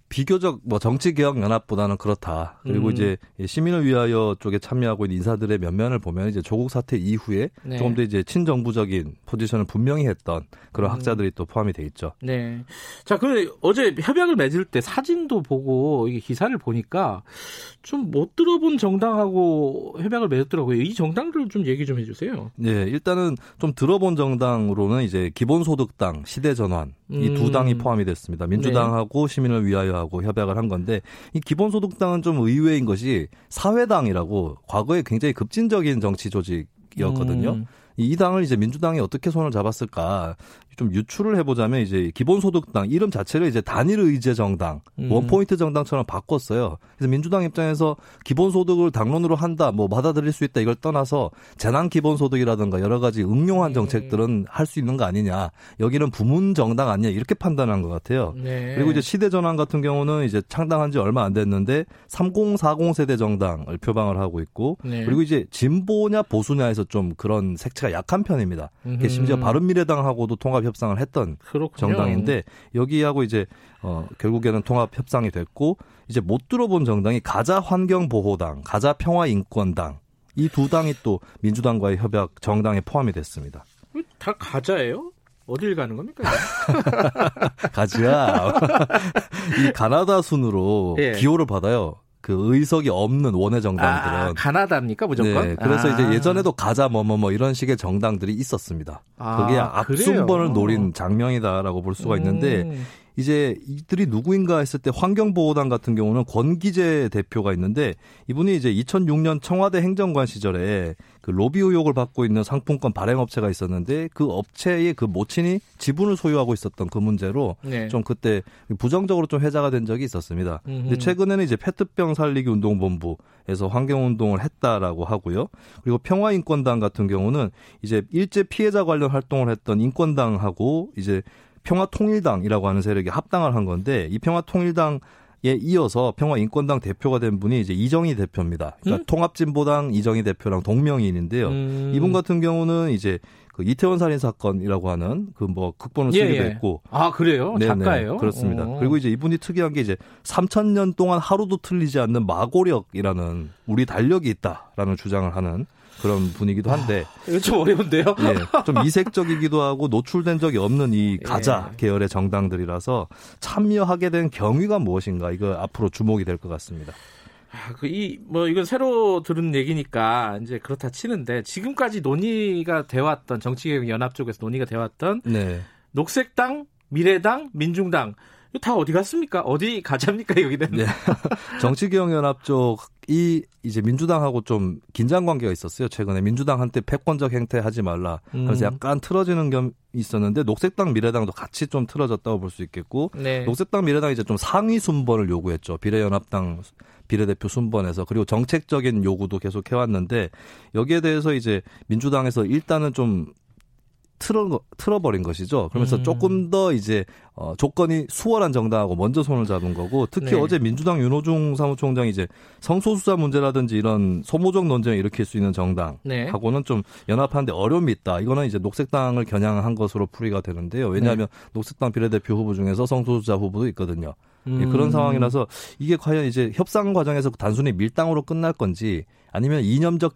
비교적 뭐 정치개혁 연합보다는 그렇다. 그리고 음. 이제 시민을 위하여 쪽에 참여하고 있는 인사들의 면면을 보면 이제 조국 사태 이후에 네. 조금 더 이제 친정부적인 포지션을 분명히 했던 그런 음. 학자들이 또 포함이 돼 있죠. 네. 자, 그 어제 협약을 맺을 때 사진도 보고 이게 기사를 보니까 좀 못 들어본 정당하고 협약을 맺었더라고요. 이 정당들 좀 얘기 좀 해주세요. 네, 일단은 좀 들어본 정당으로는 이제 기본소득당, 시대전환 음. 이두 당이 포함이 됐습니다. 민주당하고 네. 시민을 위하여 하고 협약을 한 건데 이 기본소득당은 좀 의외인 것이 사회당이라고 과거에 굉장히 급진적인 정치 조직이었거든요. 음. 이 당을 이제 민주당이 어떻게 손을 잡았을까 좀 유추를 해보자면 이제 기본소득당 이름 자체를 이제 단일 의제 정당, 음. 원포인트 정당처럼 바꿨어요. 그래서 민주당 입장에서 기본소득을 당론으로 한다, 뭐 받아들일 수 있다 이걸 떠나서 재난 기본소득이라든가 여러 가지 응용한 네. 정책들은 할 수 있는 거 아니냐. 여기는 부문 정당 아니냐 이렇게 판단한 것 같아요. 네. 그리고 이제 시대 전환 같은 경우는 이제 창당한 지 얼마 안 됐는데 3040 세대 정당을 표방을 하고 있고 네. 그리고 이제 진보냐 보수냐에서 좀 그런 색채가 약한 편입니다. 심지어 바른미래당하고도 통합 협상을 했던 그렇군요. 정당인데 여기하고 이제 어 결국에는 통합 협상이 됐고 이제 못 들어본 정당이 가자 환경보호당, 가자 평화인권당 이 두 당이 또 민주당과의 협약 정당에 포함이 됐습니다. 다 가자예요? 어딜 가는 겁니까? 가지야. 이 가나다 순으로 예. 기호를 받아요. 그 의석이 없는 원외 정당들은 아, 가나다입니까 무조건? 네, 그래서 아. 이제 예전에도 가자 뭐뭐뭐 뭐 이런 식의 정당들이 있었습니다. 아, 그게 앞순번을 노린 장면이다라고 볼 수가 있는데 음. 이제 이들이 누구인가 했을 때 환경보호단 같은 경우는 권기재 대표가 있는데 이분이 이제 2006년 청와대 행정관 시절에 그 로비 의혹을 받고 있는 상품권 발행 업체가 있었는데 그 업체의 그 모친이 지분을 소유하고 있었던 그 문제로 네. 좀 그때 부정적으로 좀 회자가 된 적이 있었습니다. 음흠. 근데 최근에는 이제 페트병 살리기 운동본부에서 환경 운동을 했다라고 하고요. 그리고 평화인권당 같은 경우는 이제 일제 피해자 관련 활동을 했던 인권당하고 이제 평화통일당이라고 하는 세력이 합당을 한 건데 이 평화통일당 에 이어서 평화인권당 대표가 된 분이 이제 이정희 대표입니다. 그러니까 음? 통합진보당 이정희 대표랑 동명이인인데요. 음. 이분 같은 경우는 이제 그 이태원 살인 사건이라고 하는 그 뭐 극본을 쓰기도 예, 예. 했고 아 그래요 네네, 작가예요 그렇습니다 오. 그리고 이제 이분이 특이한 게 이제 3천 년 동안 하루도 틀리지 않는 마고력이라는 우리 달력이 있다라는 주장을 하는 그런 분이기도 한데 아, 이거 좀 어려운데요. 예, 좀 이색적이기도 하고 노출된 적이 없는 이 예. 가자 예. 계열의 정당들이라서 참여하게 된 경위가 무엇인가 이거 앞으로 주목이 될 것 같습니다. 아, 그 이 뭐 이건 새로 들은 얘기니까 이제 그렇다 치는데 지금까지 논의가 되왔던 정치개혁 연합 쪽에서 논의가 되왔던 네. 녹색당, 미래당, 민중당 다 어디 갔습니까? 어디 가자입니까 여기는? 네. 정치개혁연합 쪽 이 이제 민주당하고 좀 긴장 관계가 있었어요. 최근에 민주당 한테 패권적 행태 하지 말라. 그래서 음. 약간 틀어지는 겸 있었는데 녹색당 미래당도 같이 좀 틀어졌다고 볼 수 있겠고 네. 녹색당 미래당 이제 좀 상위 순번을 요구했죠. 비례연합당 비례대표 순번에서 그리고 정책적인 요구도 계속 해왔는데 여기에 대해서 이제 민주당에서 일단은 좀 틀어 틀어버린 것이죠. 그러면서 음. 조금 더 이제 어, 조건이 수월한 정당하고 먼저 손을 잡은 거고 특히 네. 어제 민주당 윤호중 사무총장이 이제 성소수자 문제라든지 이런 소모적 논쟁을 일으킬 수 있는 정당하고는 네. 좀 연합하는데 어려움이 있다. 이거는 이제 녹색당을 겨냥한 것으로 풀이가 되는데요. 왜냐하면 네. 녹색당 비례대표 후보 중에서 성소수자 후보도 있거든요. 예, 음. 그런 상황이라서 이게 과연 이제 협상 과정에서 단순히 밀당으로 끝날 건지 아니면 이념적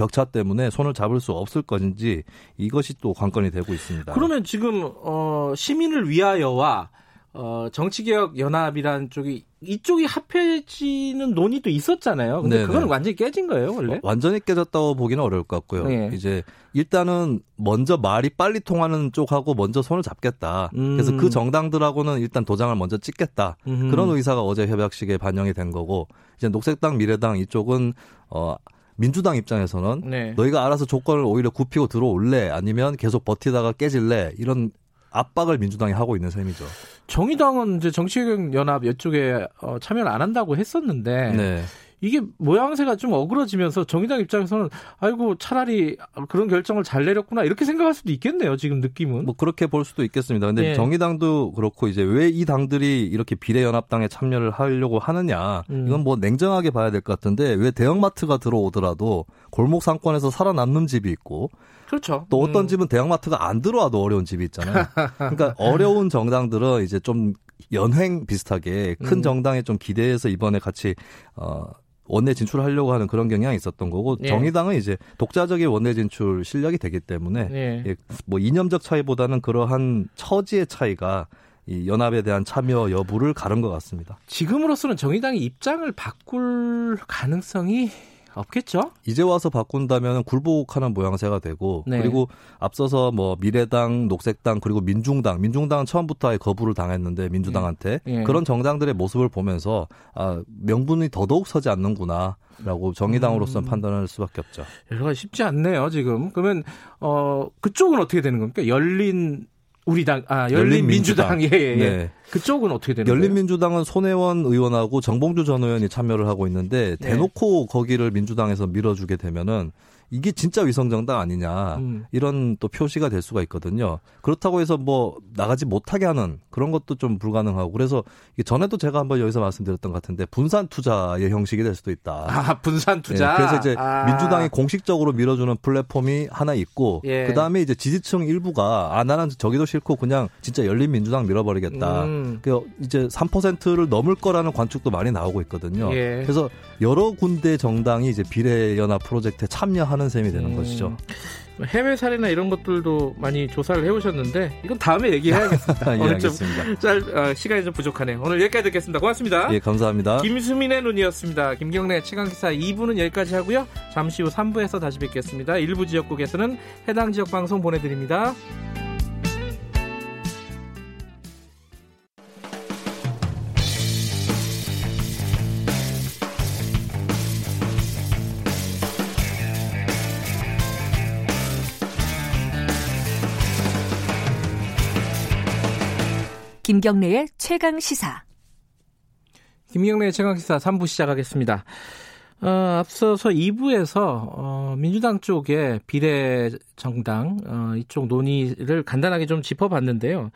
격차 때문에 손을 잡을 수 없을 건지 이것이 또 관건이 되고 있습니다. 그러면 지금 어, 시민을 위하여와 어, 정치개혁 연합이라는 쪽이 이쪽이 합해지는 논의도 있었잖아요. 근데 그건 완전히 깨진 거예요, 원래? 어, 완전히 깨졌다고 보기는 어려울 것 같고요. 네. 이제 일단은 먼저 말이 빨리 통하는 쪽하고 먼저 손을 잡겠다. 음. 그래서 그 정당들하고는 일단 도장을 먼저 찍겠다. 음. 그런 의사가 어제 협약식에 반영이 된 거고 이제 녹색당, 미래당 이쪽은 어 민주당 입장에서는 네. 너희가 알아서 조건을 오히려 굽히고 들어올래 아니면 계속 버티다가 깨질래 이런 압박을 민주당이 하고 있는 셈이죠. 정의당은 이제 정치개혁 연합 이쪽에 어, 참여를 안 한다고 했었는데 네. 이게 모양새가 좀 어그러지면서 정의당 입장에서는 아이고 차라리 그런 결정을 잘 내렸구나 이렇게 생각할 수도 있겠네요. 지금 느낌은. 뭐 그렇게 볼 수도 있겠습니다. 근데 네. 정의당도 그렇고 이제 왜 이 당들이 이렇게 비례연합당에 참여를 하려고 하느냐 음. 이건 뭐 냉정하게 봐야 될 것 같은데 왜 대형마트가 들어오더라도 골목 상권에서 살아남는 집이 있고 그렇죠. 또 어떤 음. 집은 대형마트가 안 들어와도 어려운 집이 있잖아요. 그러니까 어려운 정당들은 이제 좀 연행 비슷하게 큰 음. 정당에 좀 기대해서 이번에 같이 어 원내 진출하려고 하는 그런 경향이 있었던 거고 네. 정의당은 이제 독자적인 원내 진출 실력이 되기 때문에 네. 예, 뭐 이념적 차이보다는 그러한 처지의 차이가 이 연합에 대한 참여 여부를 가른 것 같습니다. 지금으로서는 정의당이 입장을 바꿀 가능성이 없겠죠. 이제 와서 바꾼다면 굴복하는 모양새가 되고 네. 그리고 앞서서 뭐 미래당, 녹색당 그리고 민중당, 민중당은 처음부터 아예 거부를 당했는데 민주당한테 네. 그런 정당들의 모습을 보면서 아 명분이 더더욱 서지 않는구나라고 정의당으로서는 음. 판단할 수밖에 없죠. 여러 가지 쉽지 않네요 지금. 그러면 어 그쪽은 어떻게 되는 겁니까? 열린 우리 당, 아, 열린민주당. 예, 예, 예. 네. 그쪽은 어떻게 되는 거예요? 열린민주당은 손혜원 의원하고 정봉주 전 의원이 참여를 하고 있는데 네. 대놓고 네. 거기를 민주당에서 밀어주게 되면은 이게 진짜 위성정당 아니냐 음. 이런 또 표시가 될 수가 있거든요. 그렇다고 해서 뭐 나가지 못하게 하는 그런 것도 좀 불가능하고 그래서 전에도 제가 한번 여기서 말씀드렸던 것 같은데 분산 투자의 형식이 될 수도 있다. 아 분산 투자. 네, 그래서 이제 아. 민주당이 공식적으로 밀어주는 플랫폼이 하나 있고 예. 그 다음에 이제 지지층 일부가 아 나는 저기도 싫고 그냥 진짜 열린 민주당 밀어버리겠다. 음. 그 이제 3%를 넘을 거라는 관측도 많이 나오고 있거든요. 예. 그래서 여러 군데 정당이 이제 비례 연합 프로젝트에 참여하는 하는 셈이 되는 음. 것이죠. 해외 사례나 이런 것들도 많이 조사를 해오셨는데 이건 다음에 얘기해야겠습니다. 예, 오늘 좀 짤, 어, 시간이 좀 부족하네요. 오늘 여기까지 듣겠습니다. 고맙습니다. 예, 감사합니다. 김수민의 눈이었습니다. 김경래 최강기사 2부는 여기까지 하고요. 잠시 후 3부에서 다시 뵙겠습니다. 일부 지역국에서는 해당 지역 방송 보내드립니다. 김경래의 최강 시사. 김경래의 최강 시사 3부 시작하겠습니다. 어, 앞서서 2부에서 어, 민주당 쪽의 비례 정당 어, 이쪽 논의를 간단하게 좀 짚어봤는데요.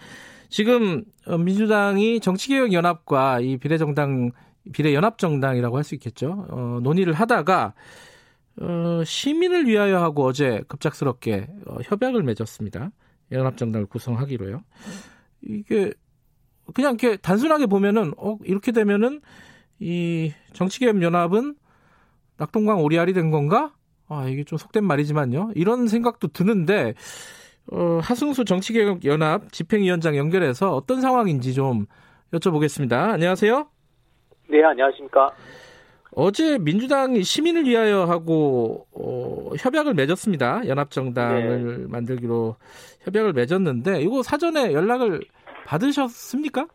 지금 어, 민주당이 정치개혁연합과 이 비례 정당 비례 연합 정당이라고 할 수 있겠죠. 어, 논의를 하다가 어, 시민을 위하여 하고 어제 급작스럽게 어, 협약을 맺었습니다. 연합정당을 구성하기로요. 이게 그냥 이렇게 단순하게 보면은 어 이렇게 되면은 이 정치개혁 연합은 낙동강 오리알이 된 건가? 아 이게 좀 속된 말이지만요. 이런 생각도 드는데 어, 하승수 정치개혁 연합 집행위원장 연결해서 어떤 상황인지 좀 여쭤보겠습니다. 안녕하세요. 네, 안녕하십니까. 어제 민주당이 시민을 위하여 하고 어, 협약을 맺었습니다. 연합정당을 네. 만들기로 협약을 맺었는데 이거 사전에 연락을 받으셨습니까?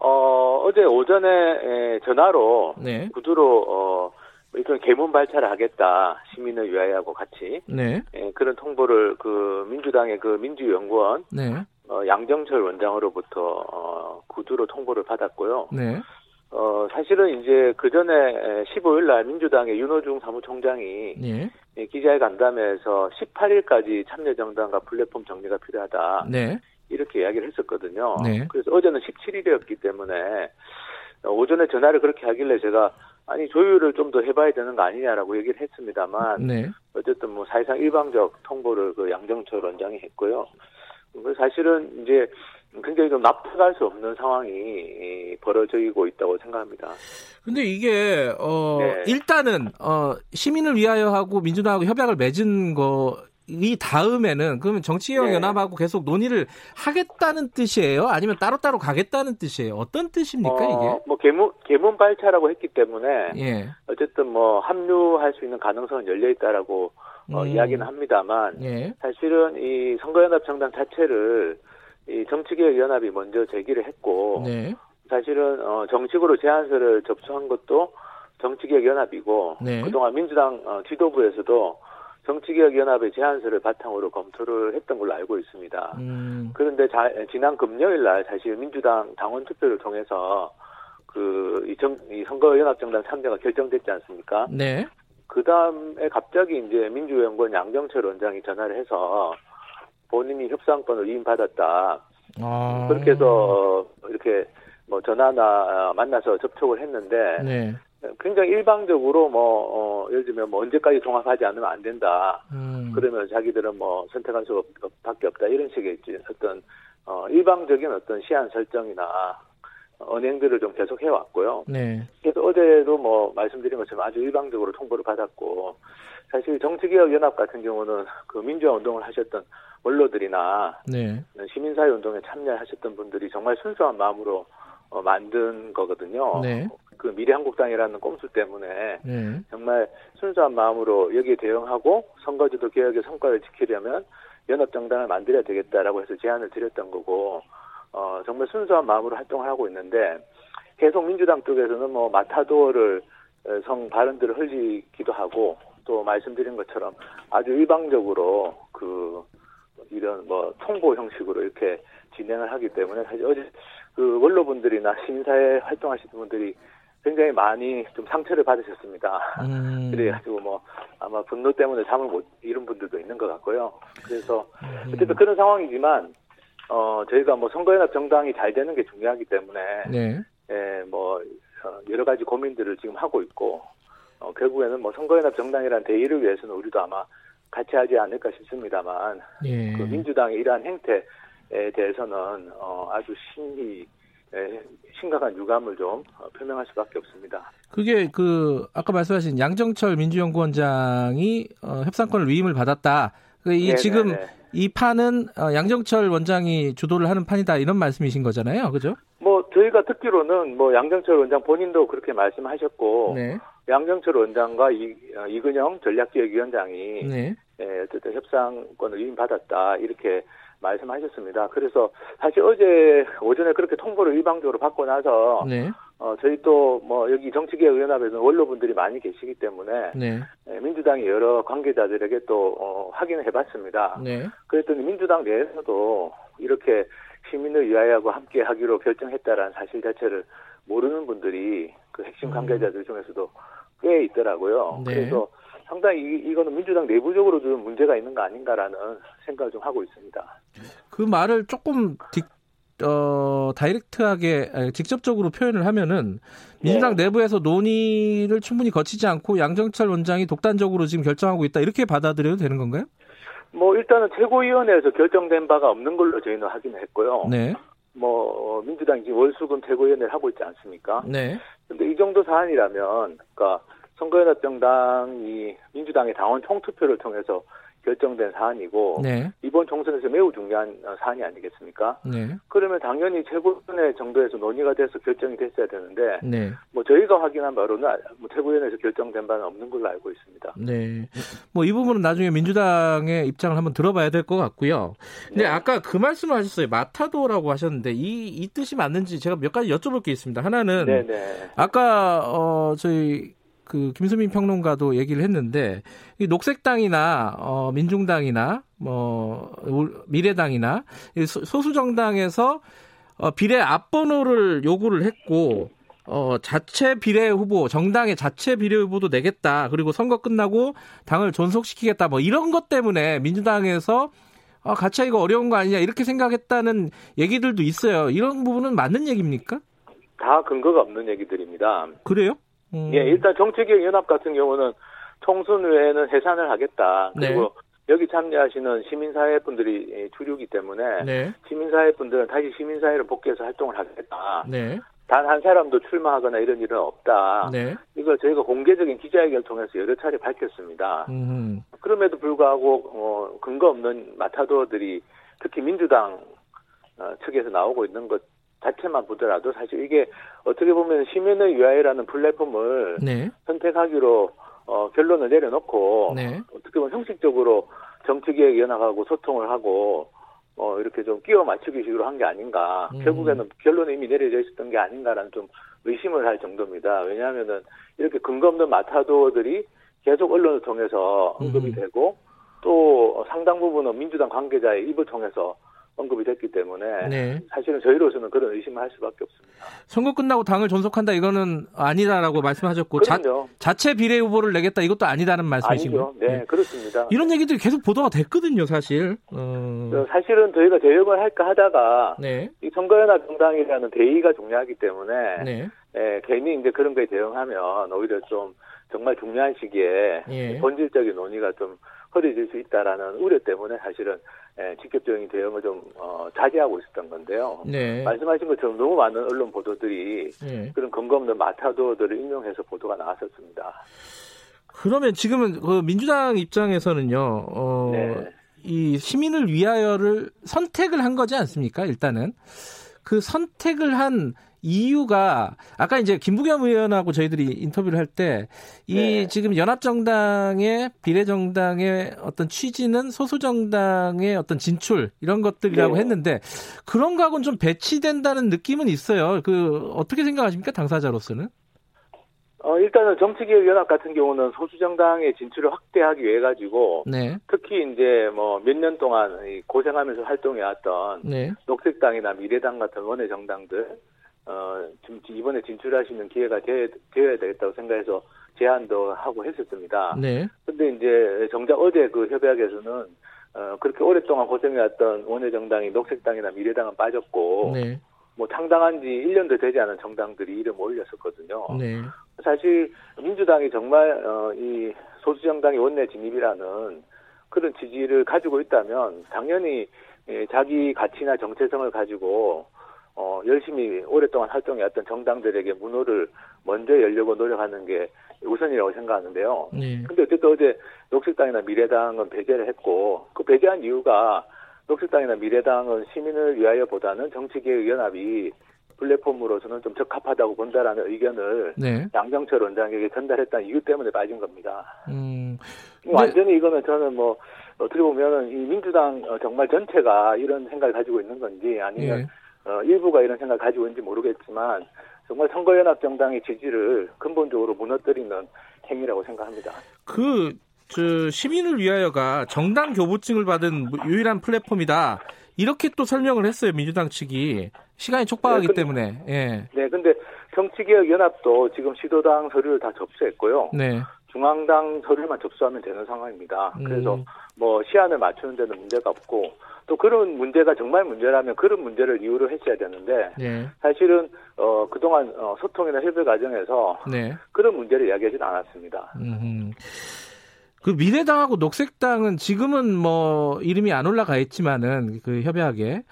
어, 어제 오전에 전화로 네. 구두로 어, 이런 개문 발차를 하겠다 시민을 위하여하고 같이 네. 예, 그런 통보를 그 민주당의 그 민주연구원 네. 어, 양정철 원장으로부터 어, 구두로 통보를 받았고요. 네. 어, 사실은 이제 그 전에 15일 날 민주당의 윤호중 사무총장이 네. 기자회 간담회에서 18일까지 참여정당과 플랫폼 정리가 필요하다. 네. 이렇게 이야기를 했었거든요. 네. 그래서 어제는 17일이었기 때문에 오전에 전화를 그렇게 하길래 제가 아니 조율을 좀 더 해봐야 되는 거 아니냐라고 얘기를 했습니다만 네. 어쨌든 뭐 사실상 일방적 통보를 그 양정철 원장이 했고요. 사실은 이제 굉장히 좀 납득할 수 없는 상황이 벌어지고 있다고 생각합니다. 근데 이게 어 네. 일단은 어 시민을 위하여 하고 민주당하고 협약을 맺은 거 이 다음에는 그러면 정치개혁 네. 연합하고 계속 논의를 하겠다는 뜻이에요? 아니면 따로따로 가겠다는 뜻이에요? 어떤 뜻입니까 어, 이게? 뭐 개문 개문 발차라고 했기 때문에 예. 어쨌든 뭐 합류할 수 있는 가능성은 열려 있다라고 어, 음. 이야기는 합니다만 예. 사실은 이 선거연합 정당 자체를 이 정치개혁 연합이 먼저 제기를 했고 네. 사실은 어, 정식으로 제안서를 접수한 것도 정치개혁 연합이고 네. 그동안 민주당 어, 지도부에서도 정치개혁연합의 제안서를 바탕으로 검토를 했던 걸로 알고 있습니다. 음. 그런데 자, 지난 금요일 날 사실 민주당 당원 투표를 통해서 그, 이, 정, 이 선거연합정당 참여가 결정됐지 않습니까? 네. 그 다음에 갑자기 이제 민주연구원 양정철 원장이 전화를 해서 본인이 협상권을 위임받았다. 아. 그렇게 해서 이렇게 뭐 전화나 만나서 접촉을 했는데 네. 굉장히 일방적으로 뭐 어, 예를 들면 뭐 언제까지 종합하지 않으면 안 된다. 음. 그러면 자기들은 뭐 선택할 수밖에 없다 이런 식의 어떤 어, 일방 일방적인 어떤 시한 설정이나 언행들을 좀 계속 해왔고요. 네. 그래서 어제도 뭐 말씀드린 것처럼 아주 일방적으로 통보를 받았고 사실 정치개혁연합 같은 경우는 그 민주화 운동을 하셨던 원로들이나 네. 시민사회 운동에 참여하셨던 분들이 정말 순수한 마음으로 어, 만든 거거든요. 네. 그 미래한국당이라는 꼼수 때문에 네. 정말 순수한 마음으로 여기에 대응하고 선거제도 개혁의 성과를 지키려면 연합정당을 만들어야 되겠다라고 해서 제안을 드렸던 거고 어, 정말 순수한 마음으로 활동을 하고 있는데 계속 민주당 쪽에서는 뭐 마타도어를 어, 성 발언들을 흘리기도 하고 또 말씀드린 것처럼 아주 일방적으로 그 이런 뭐 통보 형식으로 이렇게 진행을 하기 때문에 사실 어제 그 원로분들이나 시민사회 활동하시는 분들이 굉장히 많이 좀 상처를 받으셨습니다. 음. 그래가지고 뭐 아마 분노 때문에 잠을 못 이룬 분들도 있는 것 같고요. 그래서 음. 어쨌든 그런 상황이지만 어 저희가 뭐 선거연합 정당이 잘 되는 게 중요하기 때문에 네. 예, 뭐 어, 여러 가지 고민들을 지금 하고 있고 어, 결국에는 뭐 선거연합 정당이란 대의를 위해서는 우리도 아마 같이 하지 않을까 싶습니다만 예. 그 민주당의 이러한 행태에 대해서는 어, 아주 심히 예, 심각한 유감을 좀 어, 표명할 수밖에 없습니다. 그게 그 아까 말씀하신 양정철 민주연구원장이 어, 협상권을 위임을 받았다. 그이 지금 이 판은 어, 양정철 원장이 주도를 하는 판이다 이런 말씀이신 거잖아요, 그죠? 뭐 저희가 듣기로는 뭐 양정철 원장 본인도 그렇게 말씀하셨고 네. 양정철 원장과 이, 어, 이근영 전략기획위원장이 네. 예, 어쨌든 협상권을 위임받았다 이렇게 말씀하셨습니다. 그래서 사실 어제 오전에 그렇게 통보를 일방적으로 받고 나서 네. 어, 저희 또 뭐 여기 정치개혁연합에는 원로분들이 많이 계시기 때문에 네. 예, 민주당이 여러 관계자들에게 또 어, 확인을 해봤습니다. 네. 그랬더니 민주당 내에서도 이렇게 시민을 위하여하고 함께 하기로 결정했다라는 사실 자체를 모르는 분들이 그 핵심 음. 관계자들 중에서도 꽤 있더라고요. 네. 그래서 상당히 이, 이거는 민주당 내부적으로 좀 문제가 있는 거 아닌가라는 생각을 좀 하고 있습니다. 그 말을 조금 딕, 어, 다이렉트하게 아니, 직접적으로 표현을 하면은 민주당 네. 내부에서 논의를 충분히 거치지 않고 양정철 원장이 독단적으로 지금 결정하고 있다 이렇게 받아들여도 되는 건가요? 뭐 일단은 최고위원회에서 결정된 바가 없는 걸로 저희는 확인을 했고요. 네. 뭐 민주당이 지금 월수금 최고위원회를 하고 있지 않습니까? 네. 근데 이 정도 사안이라면 그러니까 선거연합 정당이 민주당의 당원 총투표를 통해서 결정된 사안이고 네. 이번 총선에서 매우 중요한 사안이 아니겠습니까? 네. 그러면 당연히 최고위원회 정도에서 논의가 돼서 결정이 됐어야 되는데 네. 뭐 저희가 확인한 바로는 뭐 최고위원회에서 결정된 바는 없는 걸로 알고 있습니다. 네. 뭐 이 부분은 나중에 민주당의 입장을 한번 들어봐야 될 것 같고요. 근데 네. 아까 그 말씀을 하셨어요. 마타도라고 하셨는데 이, 이 뜻이 맞는지 제가 몇 가지 여쭤볼 게 있습니다. 하나는 네네. 네. 아까 어 저희 그 김수민 평론가도 얘기를 했는데 이 녹색당이나 어 민중당이나 뭐 미래당이나 소수 정당에서 어 비례 앞번호를 요구를 했고 어 자체 비례 후보 정당의 자체 비례 후보도 내겠다 그리고 선거 끝나고 당을 존속시키겠다 뭐 이런 것 때문에 민주당에서 아, 같이 하기가 어려운 거 아니냐 이렇게 생각했다는 얘기들도 있어요. 이런 부분은 맞는 얘기입니까? 다 근거가 없는 얘기들입니다. 그래요? 음. 예, 일단 정치개혁 연합 같은 경우는 총선 후에는 해산을 하겠다. 그리고 네. 여기 참여하시는 시민사회 분들이 주류기 때문에 네. 시민사회 분들은 다시 시민사회로 복귀해서 활동을 하겠다. 네. 단한 사람도 출마하거나 이런 일은 없다. 네. 이걸 저희가 공개적인 기자회견을 통해서 여러 차례 밝혔습니다. 음. 그럼에도 불구하고 어, 근거 없는 마타도어들이 특히 민주당 어, 측에서 나오고 있는 것 자체만 보더라도 사실 이게 어떻게 보면 시민의 위하여라는 플랫폼을 네. 선택하기로 어, 결론을 내려놓고 네. 어떻게 보면 형식적으로 정치개혁 연합하고 소통을 하고 어, 이렇게 좀 끼워 맞추기 식으로 한 게 아닌가. 음. 결국에는 결론이 이미 내려져 있었던 게 아닌가라는 좀 의심을 할 정도입니다. 왜냐하면은 이렇게 근거 없는 마타도들이 계속 언론을 통해서 언급이 음. 되고 또 상당 부분은 민주당 관계자의 입을 통해서 언급이 됐기 때문에 네. 사실은 저희로서는 그런 의심을 할 수밖에 없습니다. 선거 끝나고 당을 존속한다 이거는 아니다라고 말씀하셨고 자, 자체 비례 후보를 내겠다 이것도 아니다는 말씀이시고요. 네, 네, 그렇습니다. 이런 얘기들이 계속 보도가 됐거든요, 사실. 어... 사실은 저희가 대응을 할까 하다가 네. 이 선거연합 정당이라는 대의가 중요하기 때문에 네. 예, 괜히 이제 그런 거에 대응하면 오히려 좀 정말 중요한 시기에 예. 본질적인 논의가 좀 허리질 수 있다라는 우려 때문에 사실은 예, 직접적인 대응을 좀 어, 자제하고 있었던 건데요. 네. 말씀하신 것처럼 너무 많은 언론 보도들이 네. 그런 근거 없는 마타도들을 인용해서 보도가 나왔었습니다. 그러면 지금은 그 민주당 입장에서는요, 어, 네. 이 시민을 위하여를 선택을 한 거지 않습니까? 일단은 그 선택을 한 이유가 아까 이제 김부겸 의원하고 저희들이 인터뷰를 할 때이 네. 지금 연합정당의 비례정당의 어떤 취지는 소수정당의 어떤 진출 이런 것들이라고 네. 했는데 그런 거하고는 좀 배치된다는 느낌은 있어요. 그 어떻게 생각하십니까 당사자로서는? 어, 일단은 정치개혁연합 같은 경우는 소수정당의 진출을 확대하기 위해 가지고 네. 특히 이제 뭐 몇 년 동안 고생하면서 활동해왔던 네. 녹색당이나 미래당 같은 원외 정당들 어, 지금 이번에 진출하시는 기회가 되, 어야 되겠다고 생각해서 제안도 하고 했었습니다. 네. 근데 이제 정작 어제 그 협약에서는 어, 그렇게 오랫동안 고생해왔던 원외 정당이 녹색당이나 미래당은 빠졌고 네. 뭐 창당한 지 1년도 되지 않은 정당들이 이름 올렸었거든요. 네. 사실 민주당이 정말 어, 이 소수정당의 원내 진입이라는 그런 지지를 가지고 있다면 당연히 예, 자기 가치나 정체성을 가지고 어, 열심히 오랫동안 활동해왔던 정당들에게 문호를 먼저 열려고 노력하는 게 우선이라고 생각하는데요. 네. 근데 어쨌든 어제 녹색당이나 미래당은 배제를 했고 그 배제한 이유가 녹색당이나 미래당은 시민을 위하여보다는 정치개혁 연합이 플랫폼으로서는 좀 적합하다고 본다라는 의견을 네. 양정철 원장에게 전달했다는 이유 때문에 빠진 겁니다. 음, 완전히 이거는 저는 뭐 어떻게 보면은 이 민주당 어, 정말 전체가 이런 생각을 가지고 있는 건지 아니면 네. 어, 일부가 이런 생각을 가지고 있는지 모르겠지만 정말 선거연합 정당의 지지를 근본적으로 무너뜨리는 행위라고 생각합니다. 그, 저, 시민을 위하여가 정당 교부증을 받은 유일한 플랫폼이다. 이렇게 또 설명을 했어요, 민주당 측이. 시간이 촉박하기 네, 근데, 때문에. 예. 네, 근데 정치개혁연합도 지금 시도당 서류를 다 접수했고요. 네. 중앙당 서류만 접수하면 되는 상황입니다. 음. 그래서 뭐 시한을 맞추는 데는 문제가 없고 또 그런 문제가 정말 문제라면 그런 문제를 이유로 했어야 되는데 네. 사실은 어 그동안 어, 소통이나 협의 과정에서 네. 그런 문제를 이야기하지는 않았습니다. 음흠. 그 미래당하고 녹색당은 지금은 뭐 이름이 안 올라가 있지만은 그 협약에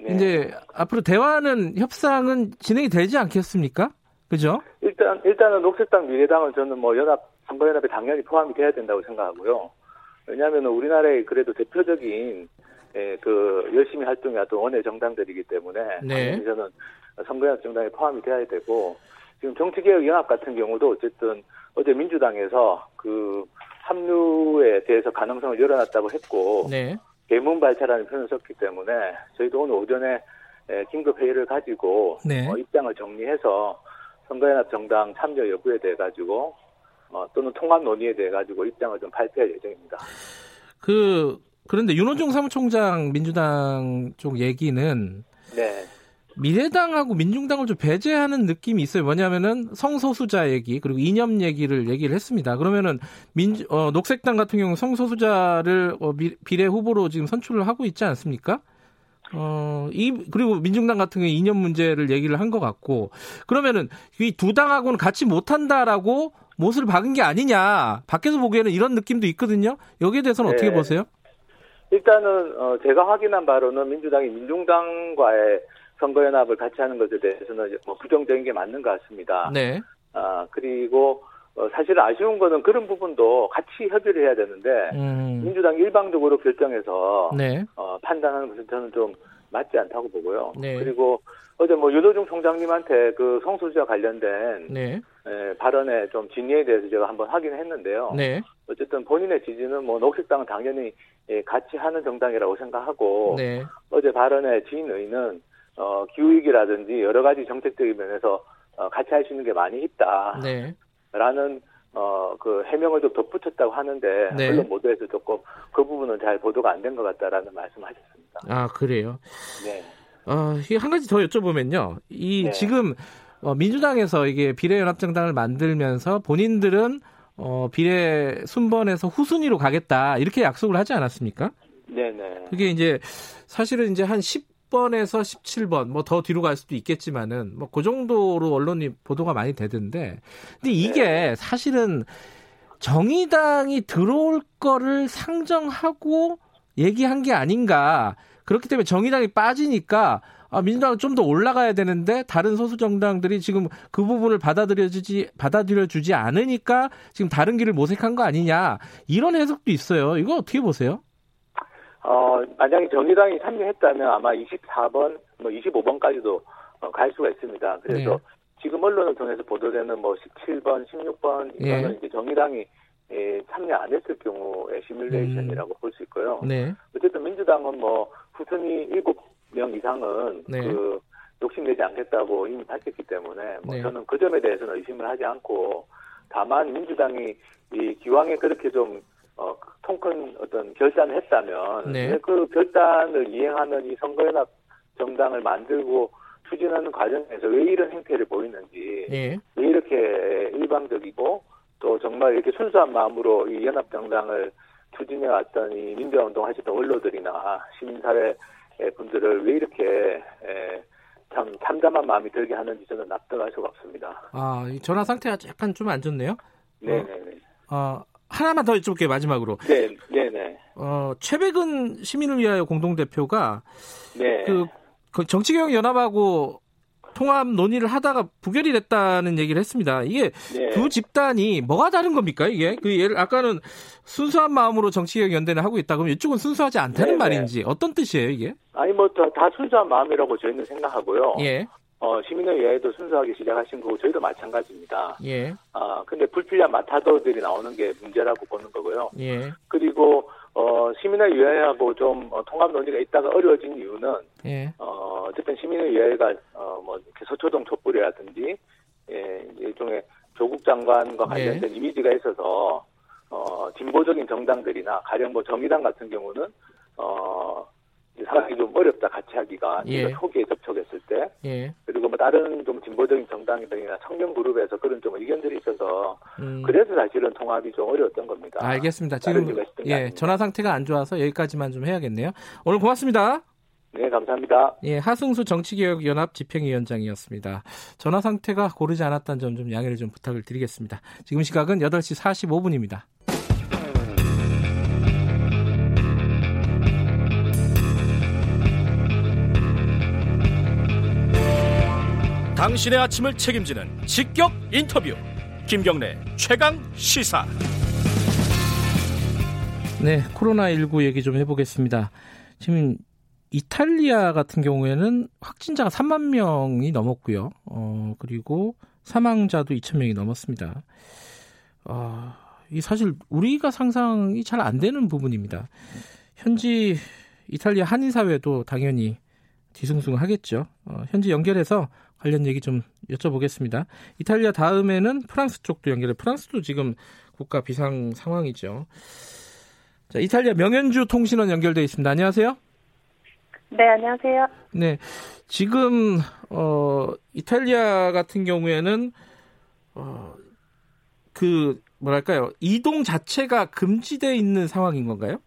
네. 이제 앞으로 대화는 협상은 진행이 되지 않겠습니까? 그죠? 일단 일단은 녹색당 미래당은 저는 뭐 연합 선거연합에 당연히 포함이 돼야 된다고 생각하고요. 왜냐하면 우리나라의 그래도 대표적인 예, 그 열심히 활동해왔던 원외 정당들이기 때문에 네. 저는 선거연합 정당에 포함이 돼야 되고 지금 정치개혁연합 같은 경우도 어쨌든 어제 민주당에서 그 합류에 대해서 가능성을 열어놨다고 했고 네. 개문 발차라는 표현을 썼기 때문에 저희도 오늘 오전에 긴급 회의를 가지고 네. 어, 입장을 정리해서 선거연합 정당 참여 여부에 대해 가지고 어, 또는 통합 논의에 대해 가지고 입장을 좀 발표할 예정입니다. 그 그런데 윤호중 사무총장 민주당 쪽 얘기는 네. 미래당하고 민중당을 좀 배제하는 느낌이 있어요. 뭐냐면은 성소수자 얘기 그리고 이념 얘기를 얘기를 했습니다. 그러면은 민 어, 녹색당 같은 경우 성소수자를 어, 미, 비례 후보로 지금 선출을 하고 있지 않습니까? 어, 이, 그리고 민중당 같은 경우 이념 문제를 얘기를 한 것 같고, 그러면은 이 두 당하고는 같이 못 한다라고 못을 박은 게 아니냐, 밖에서 보기에는 이런 느낌도 있거든요. 여기에 대해서는 네. 어떻게 보세요? 일단은, 어, 제가 확인한 바로는 민주당이 민중당과의 선거연합을 같이 하는 것에 대해서는 뭐 부정적인 게 맞는 것 같습니다. 네. 아 그리고 어, 사실 아쉬운 거는 그런 부분도 같이 협의를 해야 되는데 음. 민주당이 일방적으로 결정해서 네. 어, 판단하는 것은 저는 좀 맞지 않다고 보고요. 네. 그리고 어제 뭐 유도중 총장님한테 그 성소수자 관련된 네. 에, 발언의 좀 진위에 대해서 제가 한번 확인했는데요. 네. 어쨌든 본인의 지지는 뭐 녹색당은 당연히 예, 같이 하는 정당이라고 생각하고 네. 어제 발언의 진의는 어, 기후위기라든지 여러 가지 정책적인 면에서 어, 같이 할 수 있는 게 많이 있다. 네. 라는 어, 그 해명을 좀 덧붙였다고 하는데 네. 언론 보도에서 조금 그 부분은 잘 보도가 안 된 것 같다라는 말씀하셨습니다. 아 그래요? 네. 어, 한 가지 더 여쭤보면요. 이 네. 지금 어, 민주당에서 이게 비례연합정당을 만들면서 본인들은 어, 비례 순번에서 후순위로 가겠다 이렇게 약속을 하지 않았습니까? 네네. 그게 이제 사실은 이제 한 10, 16번에서 17번 뭐 더 뒤로 갈 수도 있겠지만은 뭐 그 정도로 언론이 보도가 많이 되던데 근데 이게 네. 사실은 정의당이 들어올 거를 상정하고 얘기한 게 아닌가 그렇기 때문에 정의당이 빠지니까 아, 민주당은 좀 더 올라가야 되는데 다른 소수 정당들이 지금 그 부분을 받아들여주지 받아들여주지 않으니까 지금 다른 길을 모색한 거 아니냐 이런 해석도 있어요. 이거 어떻게 보세요? 어, 만약에 정의당이 참여했다면 아마 24번, 뭐 25번까지도 어, 갈 수가 있습니다. 그래서 네. 지금 언론을 통해서 보도되는 뭐 17번, 16번 이거는 네. 이제 정의당이 예, 참여 안 했을 경우의 시뮬레이션이라고 음. 볼수 있고요. 네. 어쨌든 민주당은 뭐 후순위 7명 이상은 네. 그 욕심내지 않겠다고 이미 밝혔기 때문에 뭐 네. 저는 그 점에 대해서는 의심을 하지 않고 다만 민주당이 이 기왕에 그렇게 좀 어, 통큰 어떤 결단을 했다면 네. 그 결단을 이행하는 이 선거연합 정당을 만들고 추진하는 과정에서 왜 이런 행태를 보이는지 네. 왜 이렇게 일방적이고 또 정말 이렇게 순수한 마음으로 이 연합 정당을 추진해 왔던 이 민주화 운동 하셨던 원로들이나 시민사회 분들을 왜 이렇게 에, 참 참담한 마음이 들게 하는지 저는 납득할 수가 없습니다. 아, 이 전화 상태가 약간 좀 안 좋네요. 네, 네, 네. 어, 하나만 더 여쭤볼게요, 마지막으로. 네, 네, 네. 어, 최백은 시민을 위하여 공동 대표가 네. 그, 그 정치개혁 연합하고 통합 논의를 하다가 부결이 됐다는 얘기를 했습니다. 이게 네. 두 집단이 뭐가 다른 겁니까? 이게 그 예를 아까는 순수한 마음으로 정치개혁 연대를 하고 있다 그러면 이쪽은 순수하지 않다는 네, 네. 말인지 어떤 뜻이에요, 이게? 아니 뭐다 다 순수한 마음이라고 저희는 생각하고요. 예. 어, 시민의회에도 순수하게 시작하신 거고 저희도 마찬가지입니다. 예. 아 근데 불필요한 마타도들이 나오는 게 문제라고 보는 거고요. 예. 그리고 어, 시민의회하고 좀 어, 통합 논의가 있다가 어려워진 이유는 예. 어, 어쨌든 시민의회가 어, 뭐 이렇게 서초동 촛불이라든지 예, 일종의 조국 장관과 관련된 예. 이미지가 있어서 어, 진보적인 정당들이나 가령 뭐 정의당 같은 경우는 어, 상황이 좀 어렵다 같이 하기가 예. 초기에 접촉했을 때 예. 그리고 뭐 다른 좀 진보적인 정당이나 청년 그룹에서 그런 좀 의견들이 있어서 음. 그래서 사실은 통합이 좀 어려웠던 겁니다. 알겠습니다. 지금 예 전화 상태가 안 좋아서 여기까지만 좀 해야겠네요. 오늘 고맙습니다. 네, 감사합니다. 예, 하승수 정치개혁연합 집행위원장이었습니다. 전화 상태가 고르지 않았다는 점 좀 양해를 좀 부탁을 드리겠습니다. 지금 시각은 8시 45분입니다. 당신의 아침을 책임지는 직격 인터뷰. 김경래 최강 시사. 네 코로나19 얘기 좀 해보겠습니다. 지금 이탈리아 같은 경우에는 확진자가 3만 명이 넘었고요. 어 그리고 사망자도 2천 명이 넘었습니다. 어, 이 사실 우리가 상상이 잘 안 되는 부분입니다. 현지 이탈리아 한인 사회도 당연히 뒤숭숭하겠죠. 어, 현지 연결해서 관련 얘기 좀 여쭤보겠습니다. 이탈리아 다음에는 프랑스 쪽도 연결해. 프랑스도 지금 국가 비상 상황이죠. 자, 이탈리아 명현주 통신원 연결돼 있습니다. 안녕하세요. 네, 안녕하세요. 네. 지금 어 이탈리아 같은 경우에는 어 그 뭐랄까요? 이동 자체가 금지돼 있는 상황인 건가요?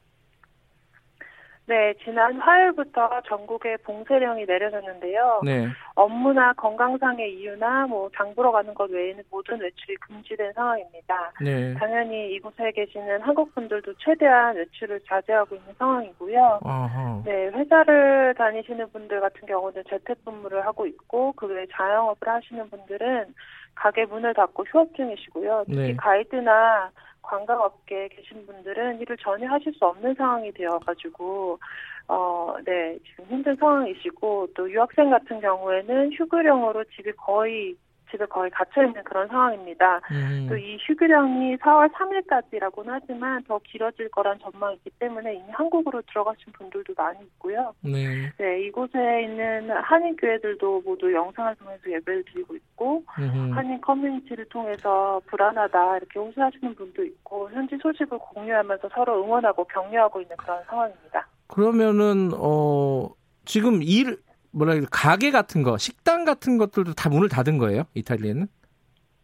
네, 지난 화요일부터 전국에 봉쇄령이 내려졌는데요. 네. 업무나 건강상의 이유나 뭐 장보러 가는 것 외에는 모든 외출이 금지된 상황입니다. 네. 당연히 이곳에 계시는 한국 분들도 최대한 외출을 자제하고 있는 상황이고요. 아하. 네, 회사를 다니시는 분들 같은 경우는 재택근무를 하고 있고 그 외에 자영업을 하시는 분들은 가게 문을 닫고 휴업 중이시고요. 특히 네. 가이드나 관광업계에 계신 분들은 일을 전혀 하실 수 없는 상황이 되어가지고 어, 네, 지금 힘든 상황이시고 또 유학생 같은 경우에는 휴교령으로 집이 거의 집에 거의 갇혀 있는 그런 상황입니다. 음. 또이 휴교령이 4월 3일까지라고는 하지만 더 길어질 거란 전망이 있기 때문에 이미 한국으로 들어가신 분들도 많이 있고요. 네. 네 이곳에 있는 한인 교회들도 모두 영상을 통해서 예배를 드리고 있고 음. 한인 커뮤니티를 통해서 불안하다 이렇게 호소하시는 분도 있고 현지 소식을 공유하면서 서로 응원하고 격려하고 있는 그런 상황입니다. 그러면은 어 지금 일 뭐라 해야 가게 같은 거, 식당 같은 것들도 다 문을 닫은 거예요? 이탈리아는?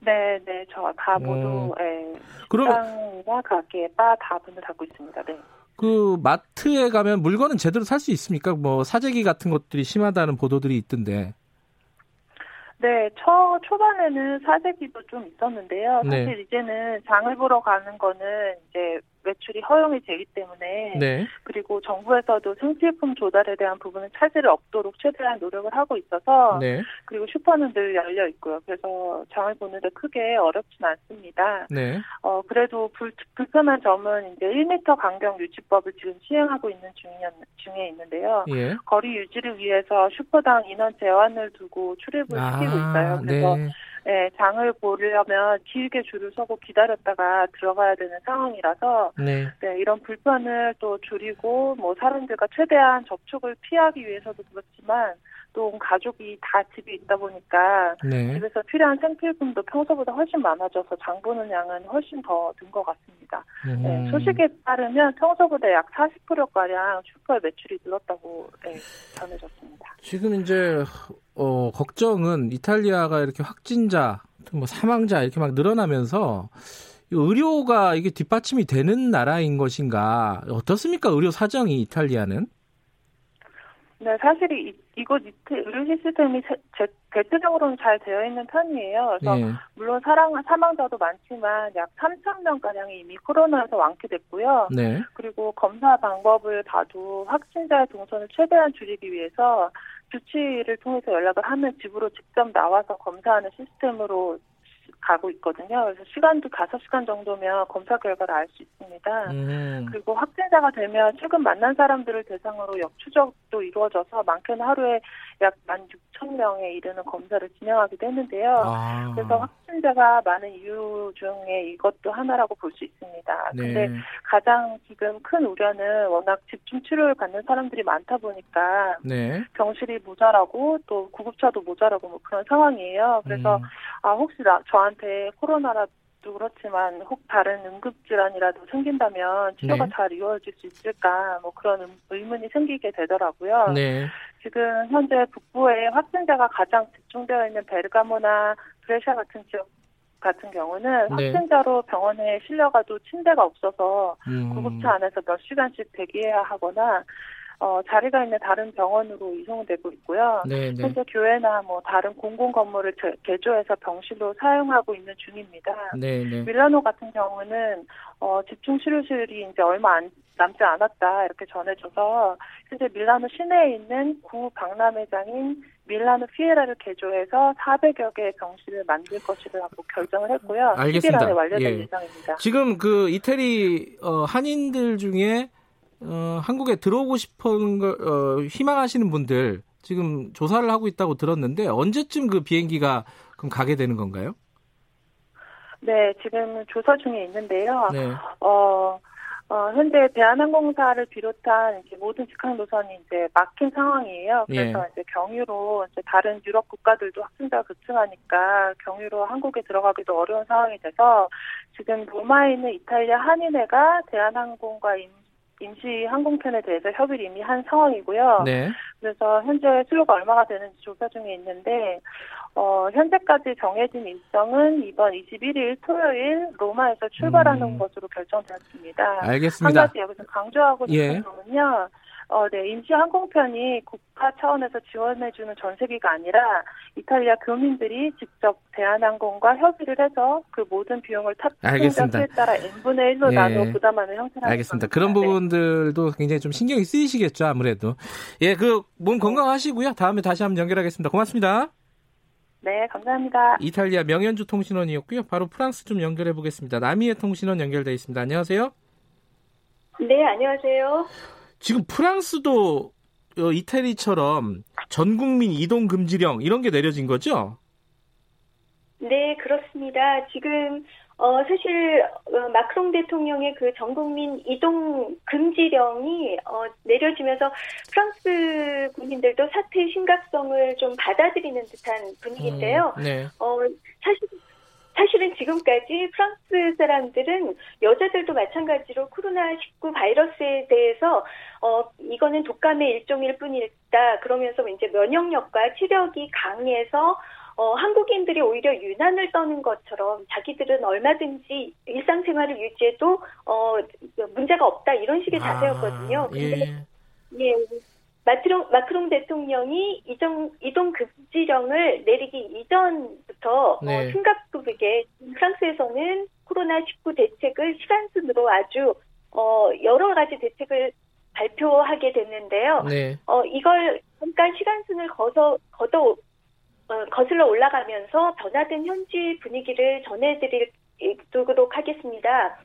네, 네, 저 다 모두 어. 예, 식당과 가게, 바 다 문을 닫고 있습니다. 네. 그 마트에 가면 물건은 제대로 살 수 있습니까? 뭐 사재기 같은 것들이 심하다는 보도들이 있던데. 네, 초 초반에는 사재기도 좀 있었는데요. 사실 네. 이제는 장을 보러 가는 거는 이제 매출이 허용이 되기 때문에 네. 그리고 정부에서도 생필품 조달에 대한 부분은 차질이 없도록 최대한 노력을 하고 있어서 네. 그리고 슈퍼는 늘 열려 있고요. 그래서 장을 보는데 크게 어렵진 않습니다. 네. 어 그래도 불, 불편한 점은 이제 1m 간격 유지법을 지금 시행하고 있는 중에, 중에 있는데요. 예. 거리 유지를 위해서 슈퍼당 인원 제한을 두고 출입을 아, 시키고 있어요. 그래서 네. 네, 장을 보려면 길게 줄을 서고 기다렸다가 들어가야 되는 상황이라서 네. 네, 이런 불편을 또 줄이고 뭐 사람들과 최대한 접촉을 피하기 위해서도 그렇지만 또 가족이 다 집에 있다 보니까 네. 집에서 필요한 생필품도 평소보다 훨씬 많아져서 장 보는 양은 훨씬 더 든 것 같습니다. 음. 네, 소식에 따르면 평소보다 약 40%가량 슈퍼의 매출이 늘었다고 네, 전해졌습니다. 지금 이제 어, 걱정은 이탈리아가 이렇게 확진자, 뭐 사망자 이렇게 막 늘어나면서 의료가 이게 뒷받침이 되는 나라인 것인가 어떻습니까? 의료 사정이 이탈리아는? 네, 사실 이, 이곳 의료 시스템이 제, 대체적으로는 잘 되어 있는 편이에요. 그래서 네. 물론 사랑, 사망자도 많지만 약 3천 명가량이 이미 코로나에서 완쾌됐고요. 네. 그리고 검사 방법을 봐도 확진자의 동선을 최대한 줄이기 위해서 주치의를 통해서 연락을 하면 집으로 직접 나와서 검사하는 시스템으로 가고 있거든요. 그래서 시간도 5시간 정도면 검사 결과를 알 수 있습니다. 음. 그리고 확진자가 되면 최근 만난 사람들을 대상으로 역추적도 이루어져서 많게는 하루에 약 16,000명에 이르는 검사를 진행하기도 했는데요. 아. 그래서 확진자가 많은 이유 중에 이것도 하나라고 볼 수 있습니다. 네. 근데 가장 지금 큰 우려는 워낙 집중 치료를 받는 사람들이 많다 보니까 네. 병실이 모자라고 또 구급차도 모자라고 뭐 그런 상황이에요. 그래서 음. 아 혹시 나, 저 한테 코로나라도 그렇지만 혹 다른 응급질환이라도 생긴다면 치료가 네. 잘 이루어질 수 있을까 뭐 그런 의문이 생기게 되더라고요. 네. 지금 현재 북부에 확진자가 가장 집중되어 있는 베르가모나 브레샤 같은 지역 같은 경우는 네. 확진자로 병원에 실려가도 침대가 없어서 음. 구급차 안에서 몇 시간씩 대기해야 하거나 어, 자리가 있는 다른 병원으로 이송되고 있고요. 네네. 네. 현재 교회나 뭐 다른 공공 건물을 제, 개조해서 병실로 사용하고 있는 중입니다. 네네. 네. 밀라노 같은 경우는 어, 집중 치료실이 이제 얼마 안, 남지 않았다 이렇게 전해져서 현재 밀라노 시내에 있는 구 박람회장인 밀라노 피에라를 개조해서 400여 개의 병실을 만들 것이라고 결정을 했고요. 알겠습니다. 10일 안에 완료될 예. 예정입니다. 지금 그 이태리 어, 한인들 중에 어, 한국에 들어오고 싶은 걸 어, 희망하시는 분들 지금 조사를 하고 있다고 들었는데 언제쯤 그 비행기가 그럼 가게 되는 건가요? 네, 지금 조사 중에 있는데요. 네. 어, 어, 현재 대한항공사를 비롯한 모든 직항 노선이 이제 막힌 상황이에요. 그래서 예. 이제 경유로 이제 다른 유럽 국가들도 확진자가 급증하니까 경유로 한국에 들어가기도 어려운 상황이 돼서 지금 로마에 있는 이탈리아 한인회가 대한항공과 임, 임시 항공편에 대해서 협의를 이미 한 상황이고요. 네. 그래서 현재 수요가 얼마가 되는지 조사 중에 있는데 어, 현재까지 정해진 일정은 이번 21일 토요일 로마에서 출발하는 음. 것으로 결정되었습니다. 알겠습니다. 한 가지 여기서 강조하고 싶은 예. 점은요. 어, 네, 임시 항공편이 국가 차원에서 지원해주는 전세기가 아니라 이탈리아 교민들이 직접 대한항공과 협의를 해서 그 모든 비용을 탑승자 수에 따라 n분의 1로 예. 나눠 부담하는 형태라는 알겠습니다. 그런 네. 부분들도 굉장히 좀 신경이 쓰이시겠죠, 아무래도. 예, 그 몸 건강하시고요. 다음에 다시 한번 연결하겠습니다. 고맙습니다. 네, 감사합니다. 이탈리아 명현주 통신원이었고요. 바로 프랑스 좀 연결해 보겠습니다. 남이의 통신원 연결돼 있습니다. 안녕하세요. 네, 안녕하세요. 지금 프랑스도 어, 이태리처럼 전 국민 이동 금지령 이런 게 내려진 거죠? 네, 그렇습니다. 지금 어, 사실 어, 마크롱 대통령의 그 전국민 이동 금지령이 어, 내려지면서 프랑스 국민들도 사태의 심각성을 좀 받아들이는 듯한 분위기인데요. 음, 네. 어, 사실 사실은 지금까지 프랑스 사람들은 여자들도 마찬가지로 코로나19 바이러스에 대해서 어 이거는 독감의 일종일 뿐이다 그러면서 이제 면역력과 체력이 강해서 어, 한국인들이 오히려 유난을 떠는 것처럼 자기들은 얼마든지 일상생활을 유지해도 어, 문제가 없다 이런 식의 아, 자세였거든요. 아, 예. 예. 마크롱, 마크롱 대통령이 이동, 이동 금지령을 내리기 이전부터 어, 네. 어, 심각하게 프랑스에서는 코로나19 대책을 시간순으로 아주 어, 여러 가지 대책을 발표하게 됐는데요. 네. 어, 이걸 잠깐 시간순을 거서, 걷어, 어, 거슬러 올라가면서 변화된 현지 분위기를 전해드리도록 하겠습니다.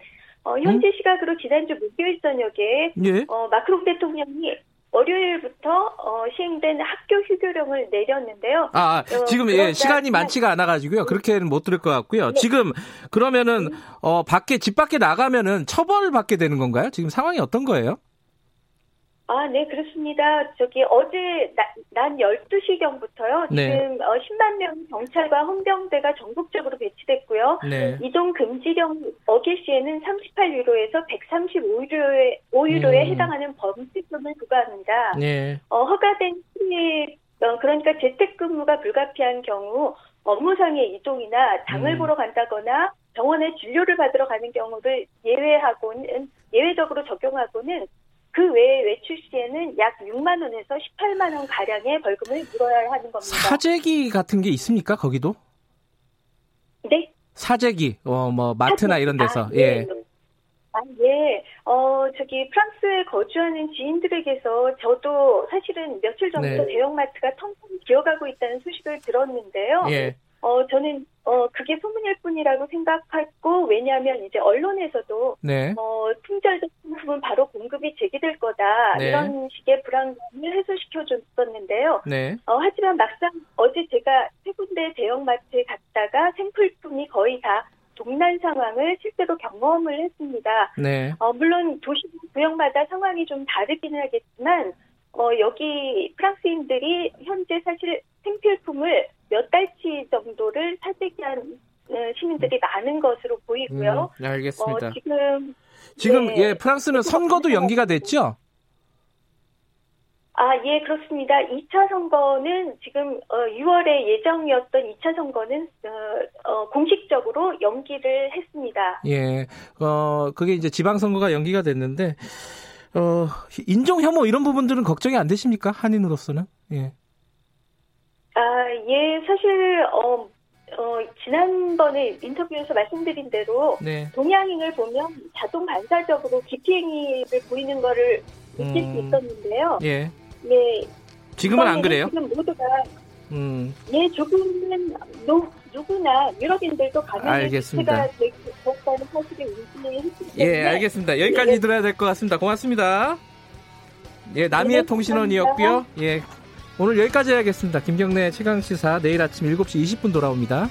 어, 현지 음? 시각으로 지난주 목요일 저녁에 예? 어, 마크롱 대통령이 월요일부터 어, 시행된 학교 휴교령을 내렸는데요. 아, 아 어, 지금 예, 시간이 많지가 않아가지고요. 그렇게는 못 들을 것 같고요. 네. 지금 그러면은 어, 밖에 집 밖에 나가면은 처벌을 받게 되는 건가요? 지금 상황이 어떤 거예요? 아, 네, 그렇습니다. 저기 어제 나, 난 12시경부터요. 네. 지금 어, 10만 명 경찰과 헌병대가 전국적으로 배치됐고요. 네. 이동 금지령 어길 시에는 38유로에서 135유로에 5유로에 음. 해당하는 범칙금을 부과합니다. 네. 어, 허가된 시위 어, 그러니까 재택근무가 불가피한 경우 업무상의 이동이나 장을 음. 보러 간다거나 병원에 진료를 받으러 가는 경우를 예외하고는 예외적으로 적용하고는 그 외에 외출 시에는 약 6만 원에서 18만 원 가량의 벌금을 물어야 하는 겁니다. 사재기 같은 게 있습니까? 거기도? 네. 사재기, 어, 뭐 마트나 사재기. 이런 데서 아, 네. 예. 아, 예. 어, 저기 프랑스에 거주하는 지인들에게서 저도 사실은 며칠 전부터 네. 대형마트가 텅텅 비어가고 있다는 소식을 들었는데요. 예. 어, 저는, 어, 그게 소문일 뿐이라고 생각했고, 왜냐하면 이제 언론에서도, 네. 어, 품절된 상품은 바로 공급이 재개될 거다. 네. 이런 식의 불안감을 해소시켜 줬었는데요. 네. 어, 하지만 막상 어제 제가 세 군데 대형마트에 갔다가 생필품이 거의 다 동난 상황을 실제로 경험을 했습니다. 네. 어, 물론 도시 구역마다 상황이 좀 다르기는 하겠지만, 어, 여기 프랑스인들이 현재 사실 생필품을 몇 달치 정도를 사재기한 어, 시민들이 많은 것으로 보이고요. 음, 네, 알겠습니다. 어, 지금 지금 네. 예 프랑스는 선거도 연기가 됐죠? 아, 예, 그렇습니다. 2차 선거는 지금 어, 6월에 예정이었던 2차 선거는 어, 어, 공식적으로 연기를 했습니다. 예, 어, 그게 이제 지방선거가 연기가 됐는데 어, 인종 혐오 이런 부분들은 걱정이 안 되십니까? 한인으로서는? 예. 아, 예, 사실, 어, 어, 지난번에 인터뷰에서 말씀드린 대로 네. 동양인을 보면 자동 반사적으로 기피행위를 보이는 거를 느낄 음, 수 있었는데요. 예. 예. 지금은 안 그래요? 지금 모두가 음. 예, 조금은 노, 누구나 유럽인들도 감염의 알겠습니다. 되었다는 사실을 인지했기 예, 알겠습니다. 여기까지 예. 들어야 될 것 같습니다. 고맙습니다. 예, 남이의 네, 통신원이었고요. 예, 오늘 여기까지 해야겠습니다. 김경래 최강 시사 내일 아침 7시 20분 돌아옵니다.